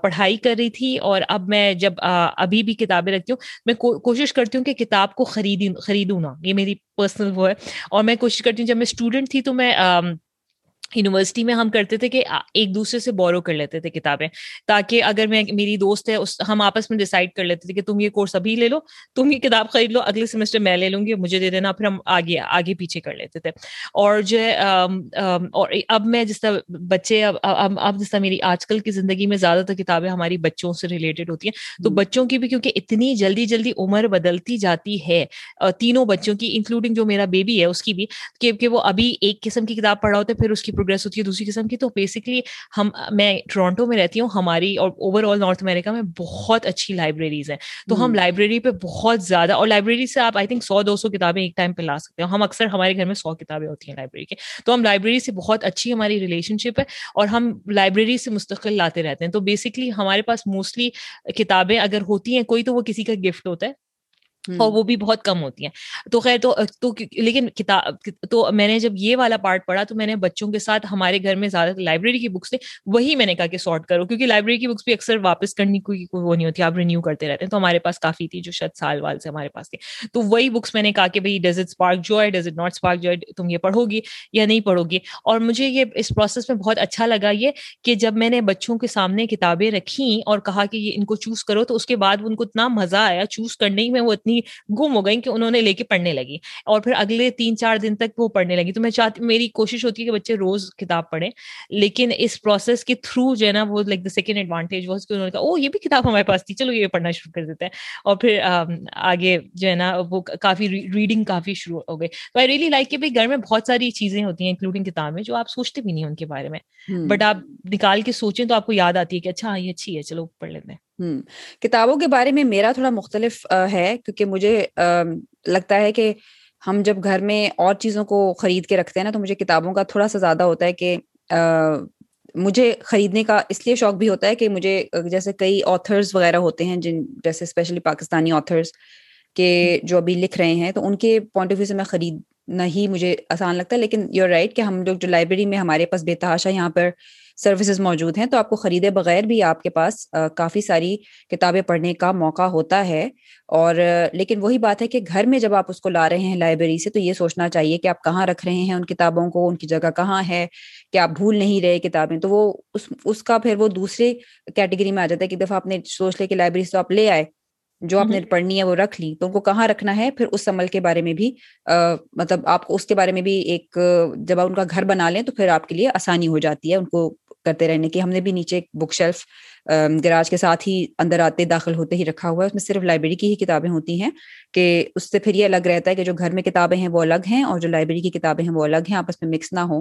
[SPEAKER 2] پڑھائی کر رہی تھی اور اب میں جب ابھی بھی کتابیں رکھتی ہوں، میں کوشش کرتی ہوں کہ کتاب کو خریدی، خریدوں نا، یہ میری پرسنل وہ ہے۔ اور میں کوشش کرتی ہوں جب میں اسٹوڈنٹ تھی تو میں یونیورسٹی میں ہم کرتے تھے کہ ایک دوسرے سے بورو کر لیتے تھے کتابیں تاکہ اگر میں میری دوست ہے ہم آپس میں ڈیسائڈ کر لیتے تھے کہ تم یہ کورس ابھی لے لو تم یہ کتاب خرید لو اگلے سیمسٹر میں لے لوں گی مجھے دے دینا پھر ہم آگے آگے پیچھے کر لیتے تھے۔ اور جو ہے اور اب میں جس طرح بچے اب اب جس طرح میری آج کل کی زندگی میں زیادہ تر کتابیں ہماری بچوں سے ریلیٹڈ ہوتی ہیں تو بچوں کی بھی کیونکہ اتنی جلدی جلدی عمر بدلتی جاتی ہے تینوں بچوں کی انکلوڈنگ جو میرا بیبی ہے اس کی بھی کہ وہ ابھی ایک قسم کی کتاب پڑھا ہوتا ہے پھر اس کی پروگرس ہوتی ہے دوسری قسم کی تو بیسکلی ہم میں ٹورانٹو میں رہتی ہوں ہماری اور اوور آل نارتھ امیریکا میں بہت اچھی لائبریریز ہیں۔ تو ہم لائبریری پہ بہت زیادہ اور لائبریری سے آپ آئی تھنک سو دو سو کتابیں ایک ٹائم پہ لا سکتے ہیں۔ ہم اکثر ہمارے گھر میں سو کتابیں ہوتی ہیں لائبریری کے تو ہم لائبریری سے بہت اچھی ہماری ریلیشن شپ ہے اور ہم لائبریری سے مستقل لاتے رہتے ہیں۔ تو بیسکلی ہمارے پاس موسٹلی کتابیں اگر ہوتی ہیں کوئی تو وہ کسی کا گفٹ ہوتا ہے۔ اور وہ بھی بہت کم ہوتی ہیں۔ تو خیر تو تو لیکن کتاب تو میں نے جب یہ والا پارٹ پڑھا تو میں نے بچوں کے ساتھ ہمارے گھر میں زیادہ لائبریری کی بکس تھے وہی میں نے کہا کہ سارٹ کرو کیونکہ لائبریری کی بکس بھی اکثر واپس کرنی کوئی وہ نہیں ہوتی آپ رینیو کرتے رہتے ہیں۔ تو ہمارے پاس کافی تھی جو شاید سال وال سے ہمارے پاس تھی۔ تو وہی بکس میں نے کہا کہ بھائی ڈز اٹ اسپارک جو ہے ڈز اٹ ناٹ اسپارک جو ہے تم یہ پڑھو گی یا نہیں پڑھو گی؟ اور مجھے یہ اس پروسیس میں بہت اچھا لگا یہ کہ جب میں نے بچوں کے سامنے کتابیں رکھیں اور کہا کہ یہ ان کو چوز کرو تو اس کے بعد ان کو اتنا مزہ آیا چوز کرنے میں وہ اتنی گم ہو گئی کہ انہوں نے لے کے پڑھنے لگی اور پھر اگلے تین چار دن تک وہ پڑھنے لگی۔ تو میں چاہتی میری کوشش ہوتی ہے کہ بچے روز کتاب پڑھیں لیکن اس پروسیس کے تھرو جو ہے نا وہ like the second advantage was کہ انہوں نے کہا او یہ بھی کتاب ہمارے پاس تھی چلو یہ پڑھنا شروع کر دیتے ہیں۔ اور پھر آگے جو ہے نا وہ کافی ریڈنگ کافی شروع ہو گئی۔ تو آئی ریلی لائک کہ بھائی گھر میں بہت ساری چیزیں ہوتی ہیں انکلوڈنگ کتابیں جو آپ سوچتے بھی نہیں ان کے بارے میں۔ بٹ آپ نکال کے سوچیں تو آپ کو یاد آتی ہے کہ اچھا یہ اچھی ہے چلو پڑھ لیتے ہیں۔
[SPEAKER 1] ہوں کتابوں کے بارے میں میرا تھوڑا مختلف ہے، کیونکہ مجھے لگتا ہے کہ ہم جب گھر میں اور چیزوں کو خرید کے رکھتے ہیں نا، تو مجھے کتابوں کا تھوڑا سا زیادہ ہوتا ہے کہ مجھے خریدنے کا اس لیے شوق بھی ہوتا ہے کہ مجھے جیسے کئی آتھرز وغیرہ ہوتے ہیں، جن جیسے اسپیشلی پاکستانی آتھرس کے جو ابھی لکھ رہے ہیں، تو ان کے پوائنٹ آف ویو سے میں خریدنا ہی مجھے آسان لگتا ہے، لیکن یو رائٹ کہ ہم لوگ جو لائبریری میں ہمارے پاس بے تحاشا یہاں پر سروسز موجود ہیں تو آپ کو خریدے بغیر بھی آپ کے پاس کافی ساری کتابیں پڑھنے کا موقع ہوتا ہے۔ اور لیکن وہی بات ہے کہ گھر میں جب آپ اس کو لا رہے ہیں لائبریری سے تو یہ سوچنا چاہیے کہ آپ کہاں رکھ رہے ہیں ان کتابوں کو ان کی جگہ کہاں ہے کہ آپ بھول نہیں رہے کتابیں۔ تو وہ اس اس کا پھر وہ دوسرے کیٹیگری میں آ جاتا ہے کہ دفعہ آپ نے سوچ لے کہ لائبریری سے آپ لے آئے جو آپ نے پڑھنی ہے وہ رکھ لی۔ تو ان کو کہاں رکھنا ہے؟ پھر اس عمل کے بارے میں بھی مطلب آپ کو اس کے بارے میں بھی ایک جب آپ ان کا گھر بنا لیں تو پھر آپ کے لیے آسانی ہو جاتی ہے ان کو کرتے رہنے کی ہم نے بھی نیچے ایک بک شیلف گراج کے ساتھ ہی اندر آتے داخل ہوتے ہی رکھا ہوا ہے۔ اس میں صرف لائبریری کی ہی کتابیں ہوتی ہیں کہ اس سے پھر یہ الگ رہتا ہے کہ جو گھر میں کتابیں ہیں وہ الگ ہیں اور جو لائبریری کی کتابیں ہیں وہ الگ ہیں آپس میں مکس نہ ہو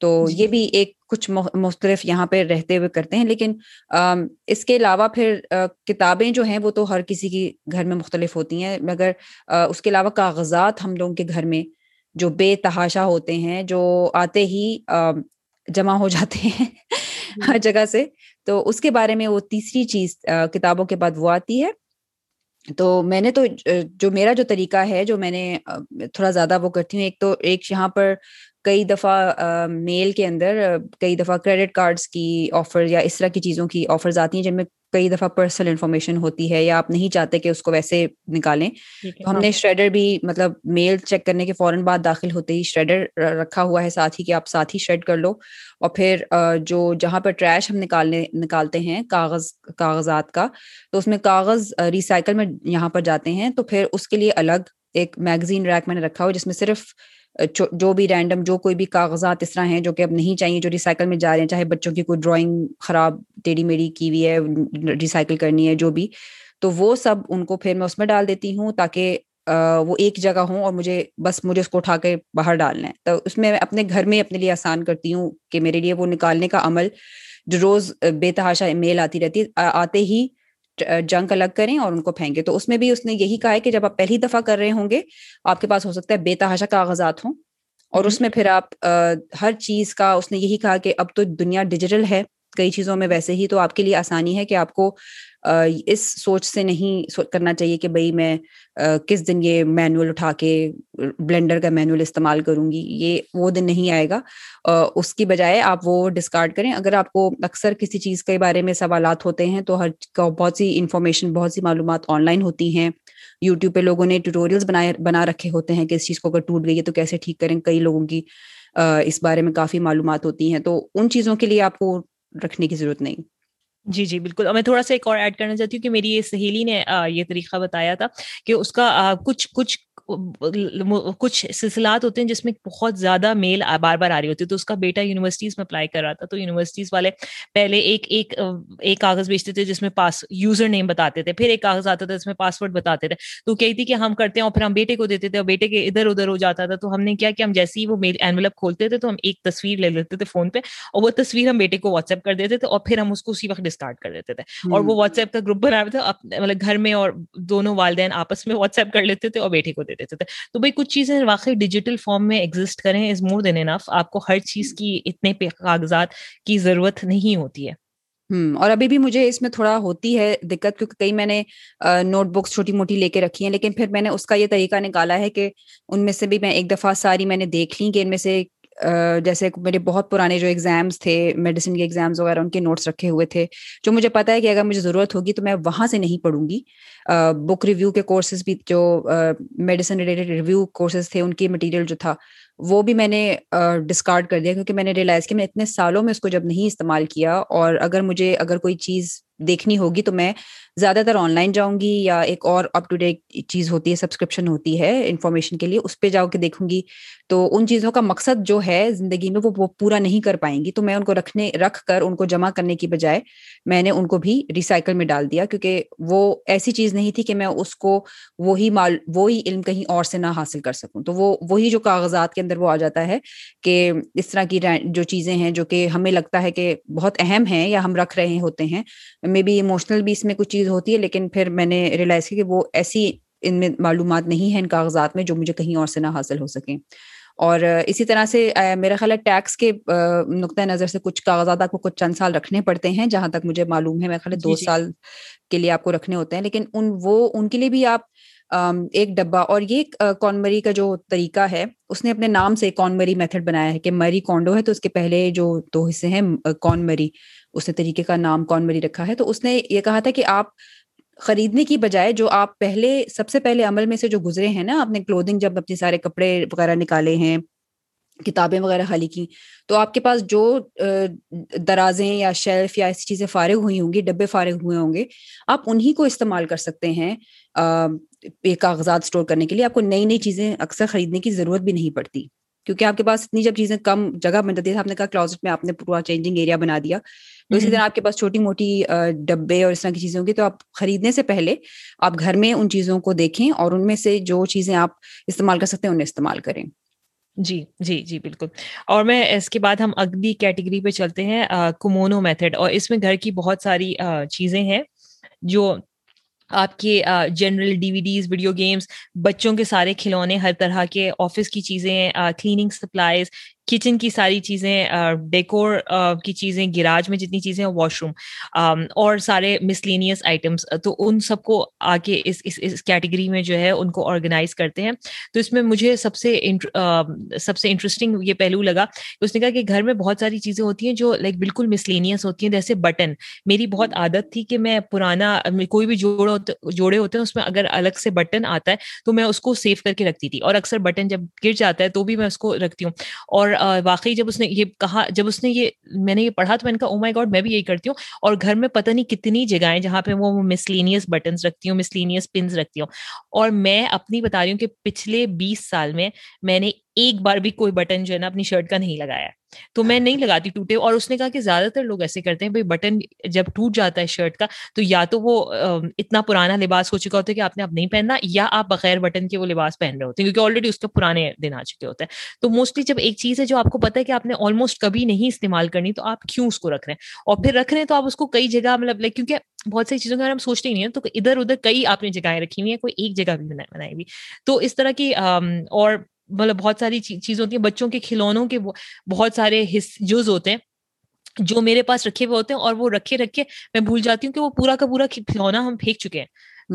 [SPEAKER 1] تو جی۔ یہ بھی ایک کچھ مختلف یہاں پہ رہتے ہوئے کرتے ہیں۔ لیکن اس کے علاوہ پھر کتابیں جو ہیں وہ تو ہر کسی کی گھر میں مختلف ہوتی ہیں۔ مگر اس کے علاوہ کاغذات ہم لوگوں کے گھر میں جو بے تحاشا ہوتے ہیں جو آتے ہی جمع ہو جاتے ہیں ہر جگہ سے۔ تو اس کے بارے میں وہ تیسری چیز کتابوں کے بعد وہ آتی ہے۔ تو میں نے تو جو میرا جو طریقہ ہے جو میں نے تھوڑا زیادہ وہ کرتی ہوں ایک تو ایک یہاں پر کئی دفعہ میل کے اندر کئی دفعہ کریڈٹ کارڈس کی آفر یا اس طرح کی چیزوں کی آفرز آتی ہیں جن میں کئی دفعہ پرسنل انفارمیشن ہوتی ہے یا آپ نہیں چاہتے کہ اس کو ویسے نکالیں تو ہم نے شریڈر بھی مطلب میل چیک کرنے کے فوراً بعد داخل ہوتے ہی شریڈر رکھا ہوا ہے ساتھ ہی کہ آپ ساتھ ہی شریڈ کر لو۔ اور پھر جو جہاں پر ٹریش ہم نکالنے نکالتے ہیں کاغذ کاغذات کا تو اس میں کاغذ ریسائکل میں یہاں پر جاتے ہیں۔ تو پھر اس کے لیے الگ ایک میگزین ریک میں نے رکھا ہوا جس میں صرف جو بھی رینڈم جو کوئی بھی کاغذات اس طرح ہیں جو کہ اب نہیں چاہیے، جو ریسائکل میں جا رہے ہیں، چاہے بچوں کی کوئی ڈرائنگ خراب ٹیڑھی میڑھی کی ہوئی ہے ریسائکل کرنی ہے، جو بھی، تو وہ سب ان کو پھر میں اس میں ڈال دیتی ہوں تاکہ وہ ایک جگہ ہوں اور مجھے بس مجھے اس کو اٹھا کے باہر ڈالنا ہے۔ تو اس میں اپنے گھر میں اپنے لیے آسان کرتی ہوں کہ میرے لیے وہ نکالنے کا عمل جو روز بے تحاشا میل آتی رہتی ہے آتے ہی جنک الگ کریں اور ان کو پھینکیں۔ تو اس میں بھی اس نے یہی کہا ہے کہ جب آپ پہلی دفعہ کر رہے ہوں گے آپ کے پاس ہو سکتا ہے بے تحاشا کاغذات ہوں۔ اور اس میں پھر آپ ہر چیز کا اس نے یہی کہا کہ اب تو دنیا ڈیجیٹل ہے کئی چیزوں میں ویسے ہی تو آپ کے لیے آسانی ہے کہ آپ کو اس سوچ سے نہیں کرنا چاہیے کہ بھائی میں کس دن یہ مینول اٹھا کے بلینڈر کا مینول استعمال کروں گی، یہ وہ دن نہیں آئے گا۔ اس کی بجائے آپ وہ ڈسکارڈ کریں۔ اگر آپ کو اکثر کسی چیز کے بارے میں سوالات ہوتے ہیں تو ہر بہت سی انفارمیشن بہت سی معلومات آن لائن ہوتی ہیں۔ یوٹیوب پہ لوگوں نے ٹیوٹوریلس بنائے، بنا رکھے ہوتے ہیں کہ اس چیز کو اگر ٹوٹ گئی ہے تو کیسے ٹھیک کریں۔ کئی لوگوں کی اس بارے میں کافی معلومات ہوتی ہیں۔ تو ان چیزوں کے لیے آپ کو رکھنے کی ضرورت نہیں۔
[SPEAKER 2] جی جی بالکل۔ میں تھوڑا سا ایک اور ایڈ کرنا چاہتی ہوں کہ میری یہ سہیلی نے یہ طریقہ بتایا تھا کہ اس کا کچھ کچھ کچھ سلسلات ہوتے ہیں جس میں بہت زیادہ میل بار بار آ رہی ہوتی ہے تو اس کا بیٹا یونیورسٹیز میں اپلائی کر رہا تھا تو یونیورسٹیز والے پہلے ایک ایک ایک کاغذ بیچتے تھے جس میں پاس یوزر نیم بتاتے تھے پھر ایک کاغذ آتا تھا جس میں پاسورڈ بتاتے تھے۔ تو کہتی تھی کہ ہم کرتے ہیں اور پھر ہم بیٹے کو دیتے تھے اور بیٹے کے ادھر ادھر ہو جاتا تھا۔ تو ہم نے کیا کہ ہم جیسے ہی وہ میل اینولپ کھولتے تھے تو ہم ایک تصویر لے لیتے تھے فون پہ اور وہ تصویر ہم بیٹے کو واٹس ایپ کر دیتے تھے اور پھر ہم اس کو اسی وقت ڈسکارڈ کر دیتے تھے۔ اور وہ واٹس ایپ کا گروپ بنا تھا۔ مطلب گھر میں اور دونوں والدین آپس میں واٹس ایپ کر لیتے تھے اور بیٹے کو دے دیتے تھے۔ تو بھائی کچھ چیزیں واقعی ڈیجیٹل فارم میں ایگزٹ کریں از مور دین انف آپ کو ہر چیز کی اتنے کاغذات کی ضرورت نہیں ہوتی ہے۔
[SPEAKER 1] اور ابھی بھی مجھے اس میں تھوڑا ہوتی ہے دقت کیونکہ کئی میں نے نوٹ بکس چھوٹی موٹی لے کے رکھی ہیں لیکن پھر میں نے اس کا یہ طریقہ نکالا ہے کہ ان میں سے بھی میں ایک دفعہ ساری میں نے دیکھ لی کہ ان میں سے جیسے میرے بہت پرانے جو ایگزامس تھے میڈیسن کے ایگزامس وغیرہ، ان کے نوٹس رکھے ہوئے تھے، جو مجھے پتا ہے کہ اگر مجھے ضرورت ہوگی تو میں وہاں سے نہیں پڑھوں گی۔ بک ریویو کے کورسز بھی جو میڈیسن ریلیٹڈ ریویو کورسز تھے، ان کی مٹیریل جو تھا، وہ بھی میں نے ڈسکارڈ کر دیا، کیونکہ میں نے ریئلائز کیا میں اتنے سالوں میں اس کو جب نہیں استعمال کیا اور اگر مجھے، اگر کوئی چیز دیکھنی ہوگی تو میں زیادہ تر آن لائن جاؤں گی یا ایک اور اپ ٹو ڈیٹ چیز ہوتی ہے سبسکرپشن ہوتی ہے انفارمیشن کے لیے، اس پہ جاؤ کے دیکھوں گی۔ تو ان چیزوں کا مقصد جو ہے زندگی میں وہ پورا نہیں کر پائیں گی۔ تو میں ان کو رکھنے، رکھ کر ان کو جمع کرنے کی بجائے میں نے ان کو بھی ریسائکل میں ڈال دیا، کیونکہ وہ ایسی چیز نہیں تھی کہ میں اس کو وہی مال، وہی علم کہیں اور سے نہ حاصل کر سکوں۔ تو وہ، وہی جو کاغذات کے اندر وہ آ جاتا ہے کہ اس طرح کی جو چیزیں ہیں جو کہ ہمیں لگتا ہے کہ بہت اہم ہیں یا ہم رکھ رہے ہوتے ہیں مے بی ایموشنل بھی اس میں کچھ چیز ہوتی ہے لیکن پھر میں نے ریئلائز کیا کہ وہ ایسی ان میں معلومات نہیں ہیں ان کاغذات میں جو مجھے کہیں اور سے نہ حاصل ہو سکیں۔ اور اسی طرح سے میرا خیال ہے ٹیکس کے نقطۂ نظر سے کچھ کاغذات آپ کو کچھ چند سال رکھنے پڑتے ہیں جہاں تک مجھے معلوم ہے میرا خیال ہے دو سال کے لیے آپ کو رکھنے ہوتے ہیں لیکن ان وہ ان کے لیے بھی آپ ایک ڈبا اور یہ کون مری کا جو طریقہ ہے اس نے اپنے نام سے کون مری میتھڈ بنایا ہے کہ مری کونڈو ہے تو اس کے پہلے جو دو حصے ہیں کون مری اس نے طریقے کا نام کون مری رکھا ہے، تو اس نے یہ کہا تھا کہ آپ خریدنے کی بجائے جو آپ پہلے، سب سے پہلے عمل میں سے جو گزرے ہیں نا اپنے کلودنگ جب اپنے سارے کپڑے وغیرہ نکالے ہیں، کتابیں وغیرہ خالی کی، تو آپ کے پاس جو درازیں یا شیلف یا ایسی چیزیں فارغ ہوئی ہوں گی، ڈبے فارغ ہوئے ہوں گے، آپ انہیں کو استعمال کر سکتے ہیں کاغذات اسٹور کرنے کے لیے۔ آپ کو نئی نئی چیزیں اکثر خریدنے کی ضرورت بھی نہیں پڑتی، کیونکہ آپ کے پاس اتنی جب چیزیں کم جگہ بن جاتی ہے آپ نے کہا کلازٹ میں آپ نے پورا چینجنگ ایریا بنا دیا۔ اسی طرح آپ کے پاس چھوٹی موٹی ڈبے اور اس طرح کی چیزیں ہوں گی تو آپ خریدنے سے پہلے آپ گھر میں ان چیزوں کو دیکھیں اور ان میں سے جو چیزیں آپ استعمال کر سکتے ہیں انہیں استعمال کریں۔
[SPEAKER 2] جی جی جی بالکل۔ اور میں اس کے بعد ہم اگلی کیٹیگری پہ چلتے ہیں کمونو میتھڈ۔ اور اس میں گھر کی بہت ساری چیزیں ہیں جو آپ کے جنرل ڈی وی ڈیز ویڈیو گیمس بچوں کے سارے کھلونے ہر طرح کے آفس کی چیزیں کلیننگ سپلائز کچن کی ساری چیزیں ڈیکور کی چیزیں گراج میں جتنی چیزیں واش روم اور سارے مسلینیس آئٹمس تو ان سب کو آ کے اس اس کیٹیگری میں جو ہے ان کو آرگنائز کرتے ہیں۔ تو اس میں مجھے سب سے سب سے انٹرسٹنگ یہ پہلو لگا۔ اس نے کہا کہ گھر میں بہت ساری چیزیں ہوتی ہیں جو لائک بالکل مسلینیس ہوتی ہیں، جیسے بٹن۔ میری بہت عادت تھی کہ میں پرانا، کوئی بھی جوڑ جوڑے ہوتے ہیں، اس میں اگر الگ سے بٹن آتا ہے، تو میں اس کو سیو کر کے رکھتی تھی۔ اور اکثر بٹن جب گر جاتا ہے، تو بھی میں اس کو رکھتی ہوں۔ اور واقعی جب اس نے یہ کہا، جب اس نے یہ، میں نے یہ پڑھا تو میں نے کہا او مائی گاڈ میں بھی یہی کرتی ہوں۔ اور گھر میں پتہ نہیں کتنی جگہیں جہاں پہ وہ مسلینیس بٹنس رکھتی ہوں مسلینیس پنس رکھتی ہوں۔ اور میں اپنی بتا رہی ہوں کہ پچھلے بیس سال میں میں نے ایک بار بھی کوئی بٹن جو ہے نا اپنی شرٹ کا نہیں لگایا۔ تو میں نہیں لگاتی ٹوٹے اور اس نے کہا کہ زیادہ تر لوگ ایسے کرتے ہیں، بھائی بٹن جب ٹوٹ جاتا ہے شرٹ کا تو یا تو وہ اتنا پرانا لباس ہو چکا ہوتا ہے کہ آپ نے اب نہیں پہننا، یا آپ بغیر بٹن کے وہ لباس پہن رہے ہوتے ہیں، کیونکہ آلریڈی اس کے پرانے دن آ چکے ہوتے ہیں۔ تو موسٹلی جب ایک چیز ہے جو آپ کو پتا ہے کہ آپ نے آلموسٹ کبھی نہیں استعمال کرنی، تو آپ کیوں اس کو رکھ رہے ہیں؟ اور پھر رکھ رہے ہیں تو آپ اس کو کئی جگہ مطلب لائک کیونکہ بہت سی چیزوں کے بارے ہم سوچتے ہی نہیں ہیں، تو ادھر ادھر کئی آپ نے جگہیں رکھی ہوئی ہیں، کوئی ایک جگہ بھی بنائی ہوئی۔ تو اس طرح کی اور مطلب بہت ساری چیز ہوتی ہیں بچوں کے کھلونوں کے بہت سارے جز ہوتے ہیں جو میرے پاس رکھے ہوئے ہوتے ہیں اور وہ رکھے رکھے میں بھول جاتی ہوں کہ وہ پورا کا پورا کھلونا ہم پھینک چکے ہیں۔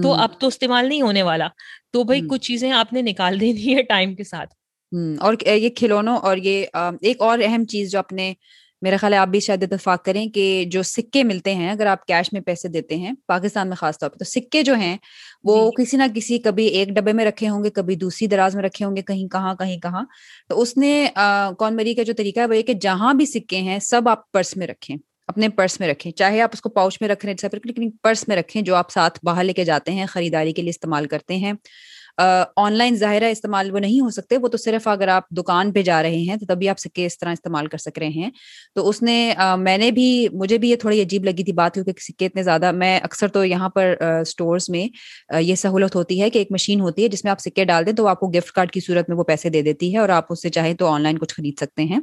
[SPEAKER 2] تو اب تو استعمال نہیں ہونے والا۔ تو بھائی کچھ چیزیں آپ نے نکال [LAUGHS] دینی ہے ٹائم کے ساتھ۔
[SPEAKER 1] اور یہ کھلونوں اور یہ ایک اور اہم چیز جو اپنے میرا خیال ہے آپ بھی شاید اتفاق کریں کہ جو سکے ملتے ہیں اگر آپ کیش میں پیسے دیتے ہیں پاکستان میں خاص طور پہ تو سکے جو ہیں وہ جی۔ کسی نہ کسی کبھی ایک ڈبے میں رکھے ہوں گے کبھی دوسری دراز میں رکھے ہوں گے کہیں کہاں کہیں کہاں۔ تو اس نے کون مری کا جو طریقہ ہے وہ یہ کہ جہاں بھی سکے ہیں سب آپ پرس میں رکھیں اپنے پرس میں رکھیں۔ چاہے آپ اس کو پاؤچ میں رکھ رہے ہیں لیکن پرس میں رکھیں جو آپ ساتھ باہر لے کے جاتے ہیں خریداری کے لیے استعمال کرتے ہیں۔ آن لائن ظاہرہ استعمال وہ نہیں ہو سکتے، وہ تو صرف اگر آپ دکان پہ جا رہے ہیں تو تبھی آپ سکے اس طرح استعمال کر سک رہے ہیں۔ تو اس نے میں نے بھی، مجھے بھی یہ تھوڑی عجیب لگی تھی بات، کیونکہ سکے اتنے زیادہ، میں اکثر تو یہاں پر اسٹورس میں یہ سہولت ہوتی ہے کہ ایک مشین ہوتی ہے جس میں آپ سکے ڈال دیں تو آپ کو گفٹ کارڈ کی صورت میں وہ پیسے دے دیتی ہے اور آپ اس سے چاہیں تو آن لائن کچھ خرید سکتے ہیں۔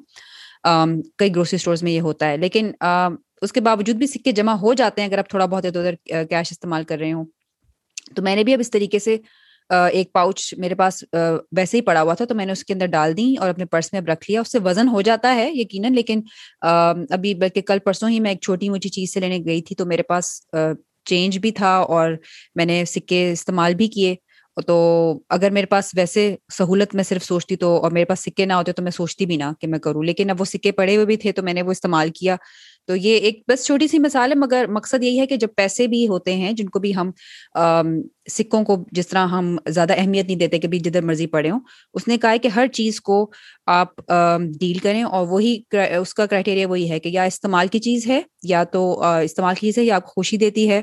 [SPEAKER 1] کئی گروسری اسٹورس میں یہ ہوتا ہے۔ لیکن اس کے باوجود بھی سکے جمع ہو جاتے ہیں اگر آپ تھوڑا بہت ادھر ادھر کیش استعمال کر رہے ہوں۔ تو میں نے بھی اب اس طریقے سے ایک پاؤچ میرے پاس ویسے ہی پڑا ہوا تھا تو میں نے اس کے اندر ڈال دی اور اپنے پرس میں اب رکھ لیا۔ اس سے وزن ہو جاتا ہے یقیناً، لیکن ابھی بلکہ کل پرسوں ہی میں ایک چھوٹی موٹی چیز سے لینے گئی تھی تو میرے پاس چینج بھی تھا اور میں نے سکے استعمال بھی کیے۔ تو اگر میرے پاس ویسے سہولت میں صرف سوچتی تو اور میرے پاس سکے نہ ہوتے تو میں سوچتی بھی نہ کہ میں کروں، لیکن اب وہ سکے پڑے ہوئے بھی تھے تو میں نے وہ استعمال کیا۔ تو یہ ایک بس چھوٹی سی مثال ہے، مگر مقصد یہی ہے کہ جب پیسے بھی ہوتے ہیں، جن کو بھی ہم سکوں کو جس طرح ہم زیادہ اہمیت نہیں دیتے کہ بھی جدھر مرضی پڑے ہوں، اس نے کہا ہے کہ ہر چیز کو آپ ڈیل کریں اور وہی اس کا کرائٹیریا وہی ہے کہ یا استعمال کی چیز ہے یا تو استعمال کی چیز ہے یا آپ کو خوشی دیتی ہے۔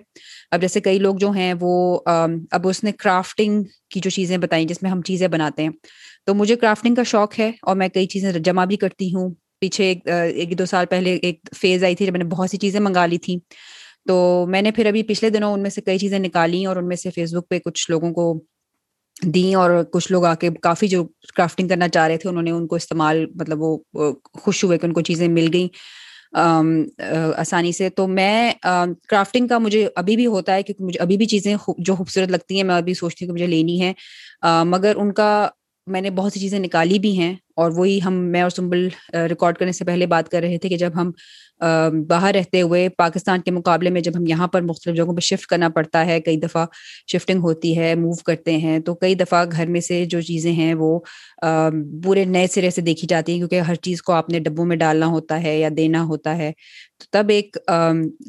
[SPEAKER 1] اب جیسے کئی لوگ جو ہیں وہ اب اس نے کرافٹنگ کی جو چیزیں بتائیں جس میں ہم چیزیں بناتے ہیں، تو مجھے کرافٹنگ کا شوق ہے اور میں کئی چیزیں جمع بھی کرتی ہوں۔ پیچھے ایک دو سال پہلے ایک فیز آئی تھی جب میں نے بہت سی چیزیں منگا لی تھیں۔ تو میں نے پھر ابھی پچھلے دنوں ان میں سے کئی چیزیں نکالی اور ان میں سے فیس بک پہ کچھ لوگوں کو دیں اور کچھ لوگ آ کے کافی جو کرافٹنگ کرنا چاہ رہے تھے، انہوں نے ان کو استعمال مطلب وہ خوش ہوئے کہ ان کو چیزیں مل گئیں آسانی سے۔ تو میں کرافٹنگ کا مجھے ابھی بھی ہوتا ہے کیونکہ مجھے ابھی بھی چیزیں جو خوبصورت لگتی ہیں، میں ابھی سوچتی ہوں کہ مجھے لینی ہے۔ مگر ان کا میں نے بہت سی چیزیں نکالی بھی ہیں۔ اور وہی ہم میں اور سنبل ریکارڈ کرنے سے پہلے بات کر رہے تھے کہ جب ہم باہر رہتے ہوئے پاکستان کے مقابلے میں جب ہم یہاں پر مختلف جگہوں پہ شفٹ کرنا پڑتا ہے، کئی دفعہ شفٹنگ ہوتی ہے موو کرتے ہیں، تو کئی دفعہ گھر میں سے جو چیزیں ہیں وہ پورے نئے سرے سے دیکھی جاتی ہیں کیونکہ ہر چیز کو آپ نے ڈبوں میں ڈالنا ہوتا ہے یا دینا ہوتا ہے۔ تو تب ایک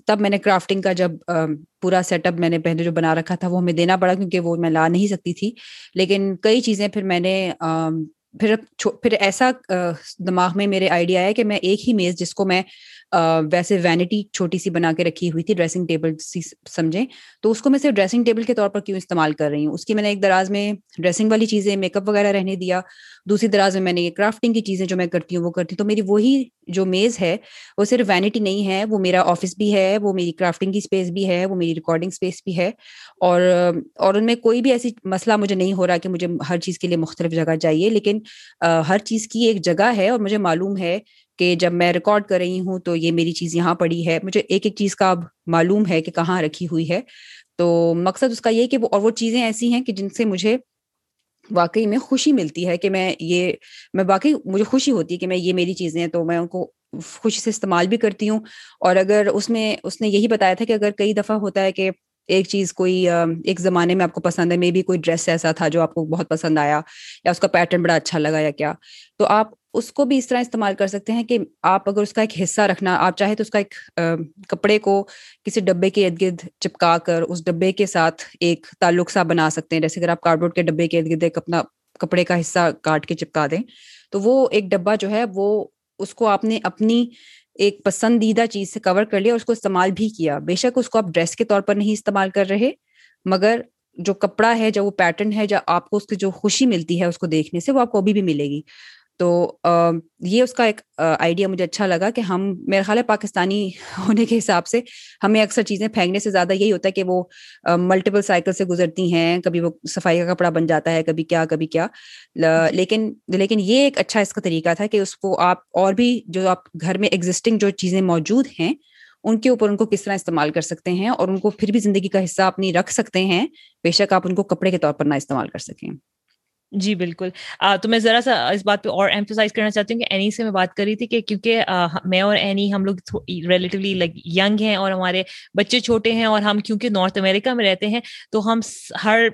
[SPEAKER 1] تب میں نے کرافٹنگ کا جب پورا سیٹ اپ میں نے پہلے جو بنا رکھا تھا وہ ہمیں دینا پڑا کیونکہ وہ میں لا نہیں سکتی تھی۔ لیکن کئی چیزیں پھر میں نے پھر پھر ایسا دماغ میں میرے آئیڈیا ہے کہ میں ایک ہی میز جس کو میں ویسے وینٹی چھوٹی سی بنا کے رکھی ہوئی تھی ڈریسنگ ٹیبل سی سمجھیں۔ تو اس کو میں صرف ڈریسنگ ٹیبل کے طور پر کیوں استعمال کر رہی ہوں؟ اس کی میں نے ایک دراز میں ڈریسنگ والی چیزیں میک اپ وغیرہ رہنے دیا۔ دوسری دراز میں میں نے یہ کرافٹنگ کی چیزیں جو میں کرتی ہوں، وہ کرتی ہوں۔ تو میری وہی جو میز ہے، وہ صرف وینٹی نہیں ہے، وہ میرا آفس بھی ہے، وہ میری کرافٹنگ کی اسپیس بھی ہے، وہ میری ریکارڈنگ اسپیس بھی ہے۔ اور اور ان میں کوئی بھی ایسی مسئلہ مجھے نہیں ہو رہا کہ مجھے ہر چیز کے لیے مختلف جگہ چاہیے، لیکن ہر چیز کی ایک جگہ ہے اور مجھے معلوم ہے کہ جب میں ریکارڈ کر رہی ہوں تو یہ میری چیز یہاں پڑی ہے۔ مجھے ایک ایک چیز کا اب معلوم ہے کہ کہاں رکھی ہوئی ہے۔ تو مقصد اس کا یہ کہ وہ اور وہ چیزیں ایسی ہیں کہ جن سے مجھے واقعی میں خوشی ملتی ہے کہ میں یہ میں واقعی مجھے خوشی ہوتی ہے کہ میں یہ میری چیزیں ہیں تو میں ان کو خوشی سے استعمال بھی کرتی ہوں۔ اور اگر اس میں اس نے یہی بتایا تھا کہ اگر کئی دفعہ ہوتا ہے کہ ایک چیز کوئی ایک زمانے میں آپ کو پسند ہے مے بھی کوئی ڈریس ایسا تھا جو آپ کو بہت پسند آیا یا اس کا پیٹرن بڑا اچھا لگا یا کیا۔ تو آپ اس کو بھی اس طرح استعمال کر سکتے ہیں کہ آپ اگر اس کا ایک حصہ رکھنا، آپ چاہے تو اس کا ایک کپڑے کو کسی ڈبے کے ارد گرد چپکا کر اس ڈبے کے ساتھ ایک تعلق سا بنا سکتے ہیں۔ جیسے اگر آپ کارڈ بورڈ کے ڈبے کے ارد گرد ایک اپنا کپڑے کا حصہ کاٹ کے چپکا دیں، تو وہ ایک ڈبا جو ہے وہ اس کو آپ نے اپنی ایک پسندیدہ چیز سے کور کر لیا اور اس کو استعمال بھی کیا۔ بے شک اس کو آپ ڈریس کے طور پر نہیں استعمال کر رہے، مگر جو کپڑا ہے، جو وہ پیٹرن ہے، جو آپ کو اس کی جو خوشی ملتی ہے اس کو دیکھنے سے، وہ آپ کو ابھی بھی ملے گی۔ تو یہ اس کا ایک آئیڈیا مجھے اچھا لگا کہ ہم میرا خیال ہے پاکستانی [LAUGHS] ہونے کے حساب سے ہمیں اکثر چیزیں پھینکنے سے زیادہ یہی ہوتا ہے کہ وہ ملٹیپل سائیکل سے گزرتی ہیں، کبھی وہ صفائی کا کپڑا بن جاتا ہے، کبھی کیا کبھی کیا۔ لیکن لیکن یہ ایک اچھا اس کا طریقہ تھا کہ اس کو آپ اور بھی جو آپ گھر میں ایگزسٹنگ جو چیزیں موجود ہیں، ان کے اوپر ان کو کس طرح استعمال کر سکتے ہیں اور ان کو پھر بھی زندگی کا حصہ اپنی رکھ سکتے ہیں، بے شک آپ ان کو کپڑے کے طور پر نہ استعمال کر سکیں۔
[SPEAKER 2] جی بالکل۔ تو میں ذرا سا اس بات پہ اور ایمفسائز کرنا چاہتی ہوں کہ اینی سے میں بات کر رہی تھی کہ کیونکہ میں اور اینی ہم لوگ ریلیٹیولی لائک ینگ ہیں اور ہمارے بچے چھوٹے ہیں اور ہم کیونکہ نارتھ امریکہ میں رہتے ہیں، تو ہم ہر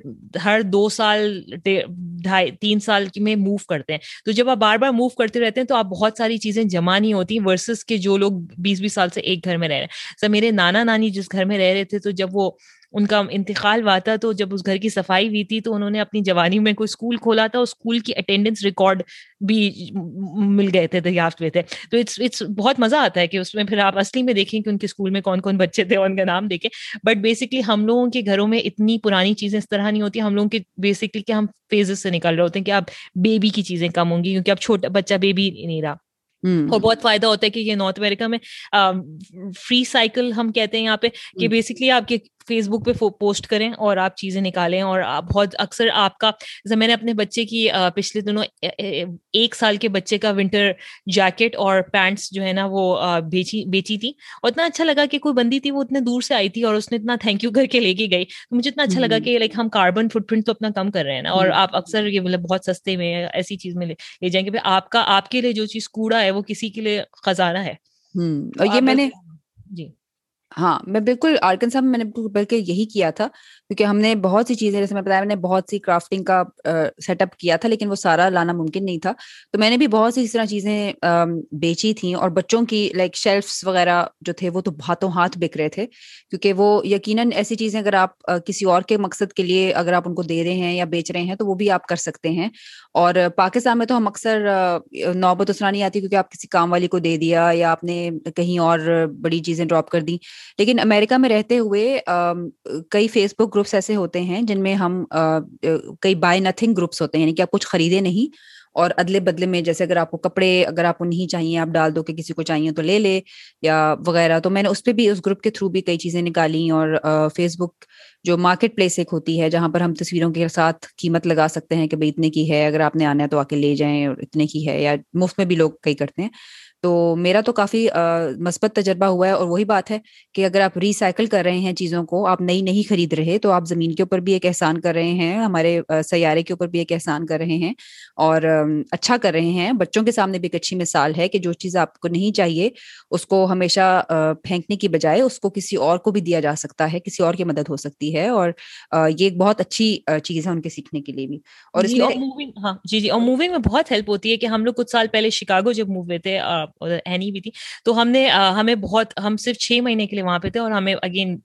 [SPEAKER 2] ہر دو سال ڈھائی، تین سال میں موو کرتے ہیں۔ تو جب آپ بار بار موو کرتے رہتے ہیں تو آپ بہت ساری چیزیں جمع نہیں ہوتی ورسز کے جو لوگ بیس بیس سال سے ایک گھر میں رہ رہے ہیں۔ سر، میرے نانا نانی جس گھر میں رہ رہے تھے تو جب وہ ان کا انتقال ہوا تھا تو جب اس گھر کی صفائی ہوئی تھی تو انہوں نے اپنی جوانی میں کوئی اسکول کھولا تھا اسکول کی اٹینڈنس ریکارڈ بھی مل گئے تھے، دریافت ہوئے تھے۔ تو اٹس اٹس بہت مزہ آتا ہے کہ اس میں پھر آپ اصلی میں دیکھیں کہ ان کے اسکول میں کون کون بچے تھے اور ان کا نام دیکھیں۔ بٹ بیسکلی ہم لوگوں کے گھروں میں اتنی پرانی چیزیں اس طرح نہیں ہوتی۔ ہم لوگوں کے بیسکلی کہ ہم فیزز سے نکل رہے ہوتے ہیں کہ اب بیبی کی چیزیں کم ہوں گی کیونکہ اب چھوٹا بچہ بیبی نہیں رہا۔ اور بہت فائدہ ہوتا ہے کہ یہ نارتھ امیریکا میں فری سائیکل ہم کہتے ہیں یہاں پہ کہ بیسکلی آپ کے فیس بک پہ پوسٹ کریں اور آپ چیزیں نکالیں اور بہت اکثر آپ کا میں نے اپنے بچے کی پچھلے دنوں ایک سال کے بچے کا ونٹر جیکٹ اور پینٹس جو ہے نا وہ بیچی بیچی تھی اور اتنا اچھا لگا کہ کوئی بندی تھی وہ اتنے دور سے آئی تھی اور اس نے اتنا تھینک یو [LAUGHS] کر کے لے کے گئی۔ تو مجھے اتنا اچھا لگا کہ لائک ہم کاربن فٹ پرنٹ تو اپنا کم کر رہے ہیں نا اور آپ اکثر یہ مطلب بہت سستے میں ایسی چیز میں لے جائیں گے آپ کا آپ کے لیے جو چیز کوڑا ہے وہ کسی کے لیے خزانہ ہے۔
[SPEAKER 1] اور یہ میں نے جی۔ ہاں میں بالکل آرکن صاحب میں نے بلکہ یہی کیا تھا، کیونکہ ہم نے بہت سی چیزیں، جیسے میں بتایا میں نے بہت سی کرافٹنگ کا سیٹ اپ کیا تھا، لیکن وہ سارا لانا ممکن نہیں تھا۔ تو میں نے بھی بہت سی اس طرح چیزیں بیچی تھیں، اور بچوں کی لائک شیلفس وغیرہ جو تھے، وہ تو ہاتھوں ہاتھ بک رہے تھے۔ کیونکہ وہ یقیناً ایسی چیزیں اگر آپ کسی اور کے مقصد کے لیے اگر آپ ان کو دے رہے ہیں یا بیچ رہے ہیں، تو وہ بھی آپ کر سکتے ہیں۔ اور پاکستان میں تو ہم اکثر نوبت اسرا نہیں آتی کیونکہ آپ کسی کام والی کو دے دیا یا آپ نے کہیں اور بڑی چیزیں ڈراپ کر دی لیکن امیریکا میں رہتے ہوئے کئی فیس بک گروپس ایسے ہوتے ہیں جن میں ہم کئی بائی نتھنگ گروپس ہوتے ہیں یعنی کہ آپ کچھ خریدے نہیں اور ادلے بدلے میں جیسے اگر آپ کو کپڑے اگر آپ کو نہیں چاہیے، آپ ڈال دو کہ کسی کو چاہیے تو لے لے یا وغیرہ۔ تو میں نے اس پہ بھی، اس گروپ کے تھرو بھی کئی چیزیں نکالی اور فیس بک جو مارکیٹ پلیس ایک ہوتی ہے جہاں پر ہم تصویروں کے ساتھ قیمت لگا سکتے ہیں کہ بھائی اتنے کی ہے، اگر آپ نے آنا ہے تو آ کے لے جائیں اور اتنے کی ہے یا مفت میں بھی لوگ کئی کرتے ہیں۔ تو میرا تو کافی مثبت تجربہ ہوا ہے اور وہی بات ہے کہ اگر آپ ریسائکل کر رہے ہیں چیزوں کو آپ نئی نہیں خرید رہے تو آپ زمین کے اوپر بھی ایک احسان کر رہے ہیں ہمارے سیارے کے اوپر بھی ایک احسان کر رہے ہیں اور اچھا کر رہے ہیں۔ بچوں کے سامنے بھی ایک اچھی مثال ہے کہ جو چیز آپ کو نہیں چاہیے اس کو ہمیشہ پھینکنے کی بجائے اس کو کسی اور کو بھی دیا جا سکتا ہے کسی اور کی مدد ہو سکتی ہے اور یہ ایک بہت اچھی چیز ہے ان کے سیکھنے کے لیے بھی۔ اور
[SPEAKER 2] جی ہاں جی جی اور موونگ میں بہت ہیلپ ہوتی ہے کہ ہم لوگ کچھ سال پہلے شکاگو جب موو ہوئے تھے اینی بھی تھی۔ تو ہم نے ہمیں بہت ہم صرف چھ مہینے کے لیے وہاں پہ تھے اور ہمیں اگین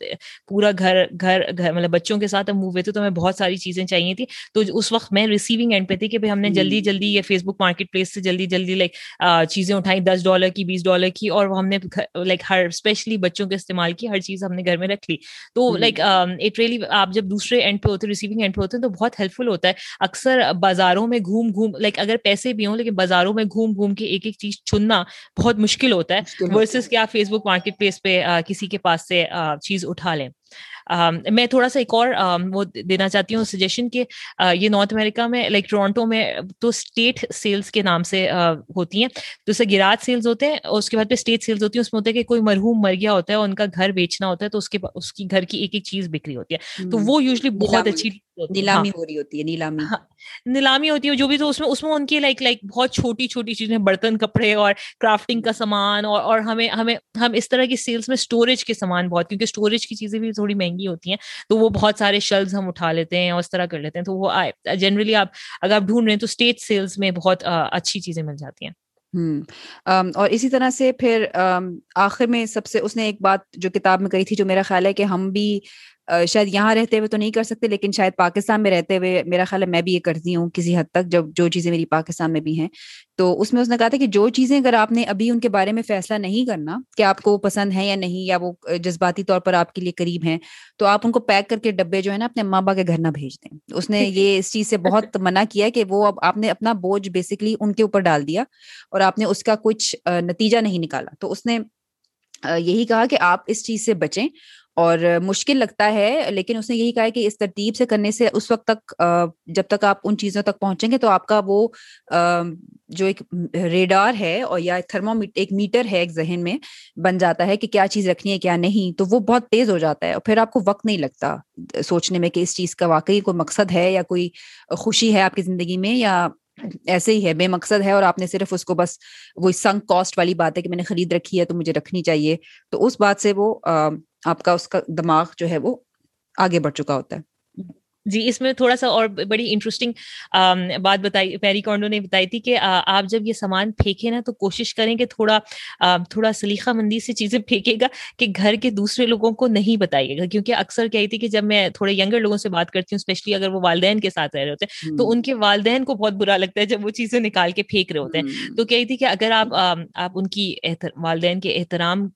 [SPEAKER 2] پورا گھر گھر گھر مطلب بچوں کے ساتھ ہم موو ہوئے تھے تو ہمیں بہت ساری چیزیں چاہیے تھی تو اس وقت میں ریسیونگ اینڈ پہ تھی کہ ہم نے جلدی جلدی یہ فیس بک مارکیٹ پلیس سے جلدی جلدی لائک چیزیں اٹھائی دس ڈالر کی بیس ڈالر کی اور ہم نے لائک ہر اسپیشلی بچوں کے استعمال کی ہر چیز ہم نے گھر میں رکھ لی۔ تو لائک اٹ ریئلی آپ جب دوسرے اینڈ پہ ہوتے ریسیونگ اینڈ پہ ہوتے ہیں تو بہت ہیلپ فل ہوتا ہے۔ اکثر بازاروں میں گھوم گھوم لائک اگر پیسے بھی ہوں لیکن بازاروں میں گھوم گھوم کے ایک ایک چیز چننا بہت مشکل ہوتا ہے ورسز کیا فیس بک مارکیٹ پلیس پہ کسی کے پاس سے چیز اٹھا لیں۔ میں تھوڑا سا ایک اور وہ دینا چاہتی ہوں سجیشن کہ یہ نارتھ امیریکا میں لائک ٹورانٹو میں تو اسٹیٹ سیلس کے نام سے ہوتی ہیں۔ جیسے گراج سیلز ہوتے ہیں اس کے بعد پہ اسٹیٹ سیلز ہوتی ہیں۔ اس میں ہوتا ہے کہ کوئی مرحوم مر گیا ہوتا ہے اور ان کا گھر بیچنا ہوتا ہے تو اس کے اس کی گھر کی ایک ایک چیز بکری ہوتی ہے۔ تو وہ یوزلی بہت اچھی
[SPEAKER 1] نیلامی ہو رہی ہوتی ہے نیلامی۔
[SPEAKER 2] نیلامی ہوتی ہے جو بھی تو اس میں اس میں ان کی لائک لائک بہت چھوٹی چھوٹی چیزیں برتن کپڑے اور کرافٹنگ کا سامان اور ہمیں ہمیں ہم اس طرح کی سیلس میں اسٹوریج کے سامان بہت کیونکہ اسٹوریج کی چیزیں بھی تھوڑی مہنگی ہوتی ہیں، تو وہ بہت سارے شلز ہم اٹھا لیتے ہیں اور اس طرح کر لیتے ہیں، تو وہ جنرلی آپ اگر آپ ڈھونڈ رہے ہیں تو اسٹیٹ سیلس میں بہت اچھی چیزیں مل جاتی ہیں۔
[SPEAKER 1] ہوں اور اسی طرح سے پھر آخر میں سب سے اس نے ایک بات جو کتاب میں کہی تھی جو میرا خیال ہے کہ ہم بھی شاید یہاں رہتے ہوئے تو نہیں کر سکتے لیکن شاید پاکستان میں رہتے ہوئے میرا خیال ہے میں بھی یہ کرتی ہوں کسی حد تک جب جو چیزیں میری پاکستان میں بھی ہیں۔ تو اس میں اس نے کہا تھا کہ جو چیزیں اگر آپ نے ابھی ان کے بارے میں فیصلہ نہیں کرنا کہ آپ کو وہ پسند ہے یا نہیں یا وہ جذباتی طور پر آپ کے لیے قریب ہیں تو آپ ان کو پیک کر کے ڈبے جو ہے نا اپنے اما ابا کے گھر نہ بھیج دیں۔ اس نے یہ اس چیز سے بہت منع کیا کہ وہ اب آپ نے اپنا بوجھ بیسکلی ان کے اوپر ڈال دیا اور آپ نے اس کا کچھ نتیجہ نہیں نکالا۔ تو اس نے یہی کہا کہ آپ اس چیز سے بچیں اور مشکل لگتا ہے، لیکن اس نے یہی کہا کہ اس ترتیب سے کرنے سے اس وقت تک جب تک آپ ان چیزوں تک پہنچیں گے تو آپ کا وہ جو ایک ریڈار ہے اور یا تھرمو ایک میٹر ہے ایک ذہن میں بن جاتا ہے کہ کیا چیز رکھنی ہے، کیا نہیں، تو وہ بہت تیز ہو جاتا ہے اور پھر آپ کو وقت نہیں لگتا سوچنے میں کہ اس چیز کا واقعی کوئی مقصد ہے یا کوئی خوشی ہے آپ کی زندگی میں یا ایسے ہی ہے، بے مقصد ہے اور آپ نے صرف اس کو بس وہ سنک کاسٹ والی بات ہے کہ میں نے خرید رکھی ہے تو مجھے رکھنی چاہیے۔ تو اس بات سے وہ آپ کا اس کا دماغ جو ہے وہ آگے بڑھ چکا ہوتا ہے۔
[SPEAKER 2] جی اس میں تھوڑا سا اور بڑی انٹرسٹنگ بات بتائی پیری کونڈو نے بتائی تھی کہ آپ جب یہ سامان پھینکے نا تو کوشش کریں کہ تھوڑا تھوڑا سلیقہ مندی سے چیزیں پھینکے گا کہ گھر کے دوسرے لوگوں کو نہیں بتائیے گا۔ کیونکہ اکثر کہی تھی کہ جب میں تھوڑے ینگر لوگوں سے بات کرتی ہوں اسپیشلی اگر وہ والدین کے ساتھ رہ رہے ہوتے ہیں تو ان کے والدین کو بہت برا لگتا ہے جب وہ چیزیں نکال کے پھینک رہے ہوتے ہیں۔ تو کہی تھی کہ اگر آپ آپ ان کی والدین کے احترام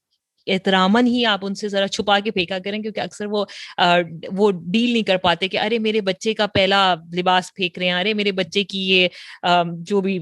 [SPEAKER 2] احترامن ہی آپ ان سے ذرا چھپا کے پھینکا کریں، کیونکہ اکثر وہ وہ ڈیل نہیں کر پاتے کہ ارے میرے بچے کا پہلا لباس پھینک رہے ہیں، ارے میرے بچے کی یہ جو بھی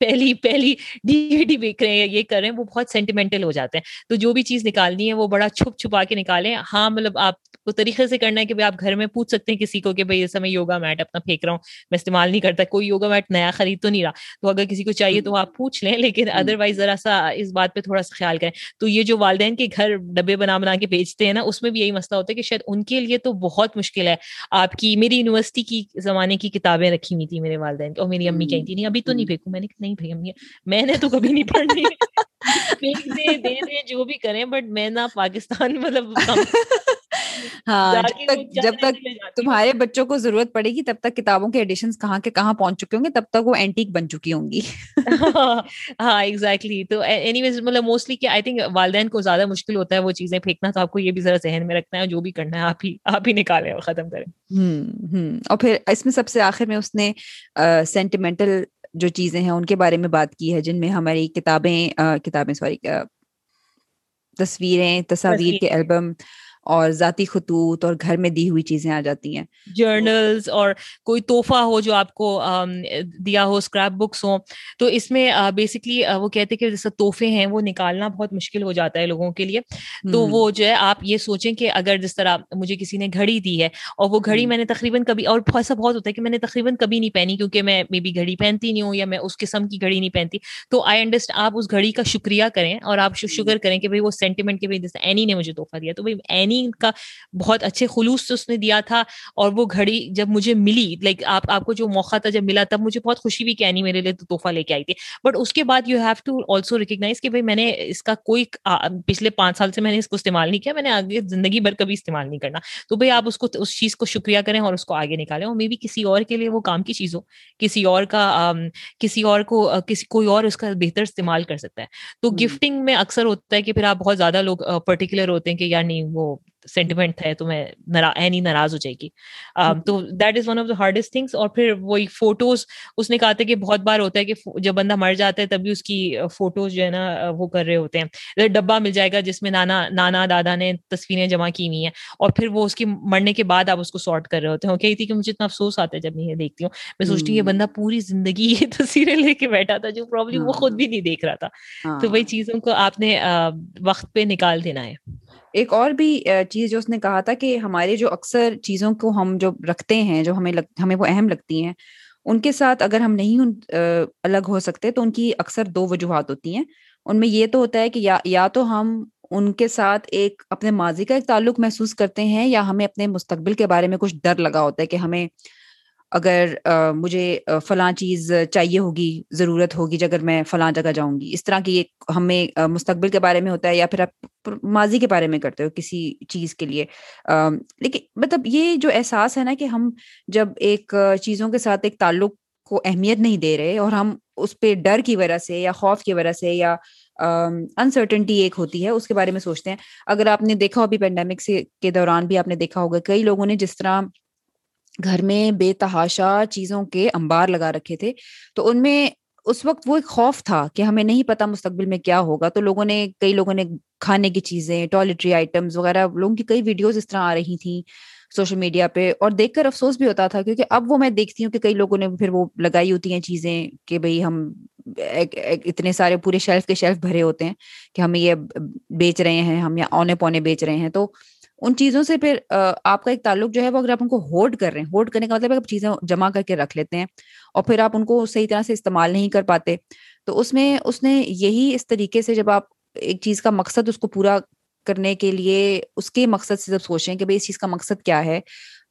[SPEAKER 2] پہلی پہلی ڈی وی ڈی پھینک رہے ہیں، یہ کر رہے ہیں، وہ بہت سینٹیمنٹل ہو جاتے ہیں۔ تو جو بھی چیز نکالنی ہے، وہ بڑا چھپ چھپا کے نکالیں۔ ہاں مطلب آپ کو طریقے سے کرنا ہے کہ آپ گھر میں پوچھ سکتے ہیں کسی کو کہ بھائی جیسا میں یوگا میٹ اپنا پھینک رہا ہوں میں استعمال نہیں کرتا کوئی یوگا میٹ نیا خرید تو نہیں رہا۔ تو اگر کسی کو چاہیے تو آپ پوچھ لیں لیکن ادر وائز ذرا سا اس بات پہ تھوڑا سا خیال کریں۔ تو یہ جو والدین کے گھر ڈبے بنا بنا کے بیچتے ہیں نا اس میں بھی یہی مسئلہ ہوتا ہے کہ شاید ان کے لیے تو بہت مشکل ہے۔ آپ کی میری یونیورسٹی کی زمانے کی کتابیں رکھی ہوئی تھی میرے والدین اور میری امی کہتی نہیں ابھی تو نہیں پھینکوں۔ میں نے نہیں بھائی امی میں نے تو کبھی نہیں پڑھنی دے [LAUGHS] دے جو بھی کریں بٹ میں نہ پاکستان مطلب
[SPEAKER 1] ہاں جب تک جب تک تمہارے بچوں کو ضرورت پڑے گی تب تک کتابوں کے ایڈیشن کہاں کے کہاں پہنچ چکے ہوں گے تب تک وہ اینٹیک بن چکی ہوں گی۔ [LAUGHS]
[SPEAKER 2] ہاں ایگزیکٹلی تو اینی ویز مطلب موسٹلی کہ آئی تھنک والدین کو زیادہ مشکل ہوتا ہے وہ چیزیں پھینکنا تو آپ کو یہ بھی ذرا ذہن میں رکھنا ہے جو بھی کرنا ہے آپ ہی آپ ہی نکالیں اور ختم کریں۔
[SPEAKER 1] ہوں اور پھر اس میں سب سے آخر میں اس نے سینٹیمنٹل جو چیزیں ہیں ان کے بارے میں بات کی ہے جن میں ہماری کتابیں کتابیں سوری تصویریں تصاویر کے البم اور ذاتی خطوط اور گھر میں دی ہوئی چیزیں آ جاتی ہیں۔
[SPEAKER 2] جرنلز اور کوئی تحفہ ہو جو آپ کو دیا ہو اسکریپ بکس ہوں تو اس میں بیسکلی وہ کہتے کہ جیسے تحفے ہیں وہ نکالنا بہت مشکل ہو جاتا ہے لوگوں کے لیے۔ تو وہ جو ہے آپ یہ سوچیں کہ اگر جس طرح مجھے کسی نے گھڑی دی ہے اور وہ گھڑی میں نے تقریباً کبھی اور ایسا بہت ہوتا ہے کہ میں نے تقریباً کبھی نہیں پہنی کیونکہ میں مے بی گھڑی پہنتی نہیں ہوں یا میں اس قسم کی گھڑی نہیں پہنتی۔ تو آئی انڈرسٹ آپ اس گھڑی کا شکریہ کریں اور آپ شکر کریں کہ بھائی وہ سینٹیمنٹ کے جیسے اینی نے مجھے تحفہ دیا تو بھائی اینی کا بہت اچھے خلوص سے اس نے دیا تھا اور وہ گھڑی جب مجھے ملی لائک آپ آپ کو جو موقع تھا جب ملا تب مجھے بہت خوشی بھی کہنی میرے لیے تو تحفہ لے کے آئی تھی۔ بٹ اس کے بعد you have to also recognise کہ بھائی میں نے اس کا کوئی پچھلے پانچ سال سے میں نے اس کو استعمال نہیں کیا میں نے آگے زندگی بھر کبھی استعمال نہیں کرنا۔ تو بھائی آپ اس کو اس چیز کو شکریہ کریں اور اس کو آگے نکالیں اور مے بھی کسی اور کے لیے وہ کام کی چیز ہو کسی اور کا کسی اور کو کسی کوئی اور اس کا بہتر استعمال کر سکتا ہے۔ تو گفٹنگ میں اکثر ہوتا ہے کہ پھر آپ بہت زیادہ لوگ پرٹیکولر ہوتے ہیں کہ یار نہیں وہ سینٹیمنٹ ہے تو میں اینی ناراض ہو جائے گی تو that is one of the hardest things اور پھر وہی فوٹوز اس نے کہا تھا کہ بہت بار ہوتا ہے کہ جب بندہ مر جاتا ہے تبھی اس کی فوٹوز جو ہے نا وہ کر رہے ہوتے ہیں۔ ڈبا مل جائے گا جس میں نانا نانا دادا نے تصویریں جمع کی ہوئی ہیں اور پھر وہ اس کی مرنے کے بعد آپ اس کو سارٹ کر رہے ہوتے ہیں۔ کہتی کہ مجھے اتنا افسوس آتا ہے جب میں یہ دیکھتی ہوں۔ میں سوچتی ہوں یہ بندہ پوری زندگی یہ [LAUGHS] تصویریں لے کے بیٹھا تھا جو پرابلم وہ خود بھی نہیں دیکھ رہا تھا۔ تو وہی چیزوں کو آپ نے وقت پہ نکال دینا ہے۔
[SPEAKER 1] ایک اور بھی چیز جو اس نے کہا تھا کہ ہمارے جو اکثر چیزوں کو ہم جو رکھتے ہیں، جو ہمیں ہمیں وہ اہم لگتی ہیں، ان کے ساتھ اگر ہم نہیں الگ ہو سکتے تو ان کی اکثر دو وجوہات ہوتی ہیں۔ ان میں یہ تو ہوتا ہے کہ یا یا تو ہم ان کے ساتھ ایک اپنے ماضی کا ایک تعلق محسوس کرتے ہیں یا ہمیں اپنے مستقبل کے بارے میں کچھ ڈر لگا ہوتا ہے کہ ہمیں اگر مجھے فلاں چیز چاہیے ہوگی، ضرورت ہوگی اگر میں فلاں جگہ جاؤں گی، اس طرح کی ایک ہمیں مستقبل کے بارے میں ہوتا ہے یا پھر آپ ماضی کے بارے میں کرتے ہو کسی چیز کے لیے لیکن مطلب یہ جو احساس ہے نا کہ ہم جب ایک چیزوں کے ساتھ ایک تعلق کو اہمیت نہیں دے رہے اور ہم اس پہ ڈر کی وجہ سے یا خوف کی وجہ سے یا انسرٹنٹی ایک ہوتی ہے، اس کے بارے میں سوچتے ہیں۔ اگر آپ نے دیکھا ہو ابھی پینڈیمک سے کے دوران بھی آپ نے دیکھا ہوگا، کئی لوگوں نے جس طرح گھر میں بے تحاشا چیزوں کے انبار لگا رکھے تھے۔ تو ان میں اس وقت وہ ایک خوف تھا کہ ہمیں نہیں پتا مستقبل میں کیا ہوگا۔ تو لوگوں نے، کئی لوگوں نے کھانے کی چیزیں ٹوائلٹری آئٹمس وغیرہ، لوگوں کی کئی ویڈیوز اس طرح آ رہی تھیں سوشل میڈیا پہ۔ اور دیکھ کر افسوس بھی ہوتا تھا کیونکہ اب وہ میں دیکھتی ہوں کہ کئی لوگوں نے پھر وہ لگائی ہوتی ہیں چیزیں کہ بھائی ہم اتنے سارے پورے شیلف کے شیلف بھرے ہوتے ہیں کہ ہم یہ بیچ رہے ہیں، ہم یا اونے پونے بیچ رہے ہیں۔ تو ان چیزوں سے پھر آپ کا ایک تعلق جو ہے وہ اگر آپ ان کو ہولڈ کر رہے ہیں ہولڈ کرنے کا مطلب ہے آپ چیزیں جمع کر کے رکھ لیتے ہیں اور پھر آپ ان کو صحیح طرح سے استعمال نہیں کر پاتے۔ تو اس میں، اس نے یہی اس طریقے سے جب آپ ایک چیز کا مقصد اس کو پورا کرنے کے لیے اس کے مقصد سے جب سوچیں کہ بھائی اس چیز کا مقصد کیا ہے،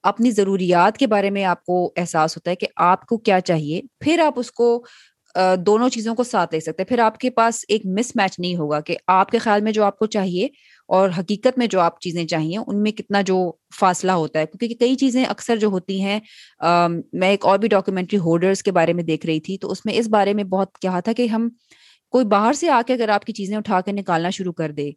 [SPEAKER 1] اپنی ضروریات کے بارے میں آپ کو احساس ہوتا ہے کہ آپ کو کیا چاہیے، پھر آپ اس کو دونوں چیزوں کو ساتھ لے سکتے ہیں۔ پھر آپ کے پاس ایک مس میچ نہیں ہوگا کہ آپ کے خیال میں جو آپ کو چاہیے اور حقیقت میں جو آپ چیزیں چاہیے، ان میں کتنا جو فاصلہ ہوتا ہے، کیونکہ کئی چیزیں اکثر جو ہوتی ہیں میں ایک اور بھی ڈاکیومنٹری ہولڈرس کے بارے میں دیکھ رہی تھی، تو اس میں اس بارے میں بہت کہا تھا کہ ہم کوئی باہر سے آ کے اگر آپ کی چیزیں اٹھا کے نکالنا شروع کر دے،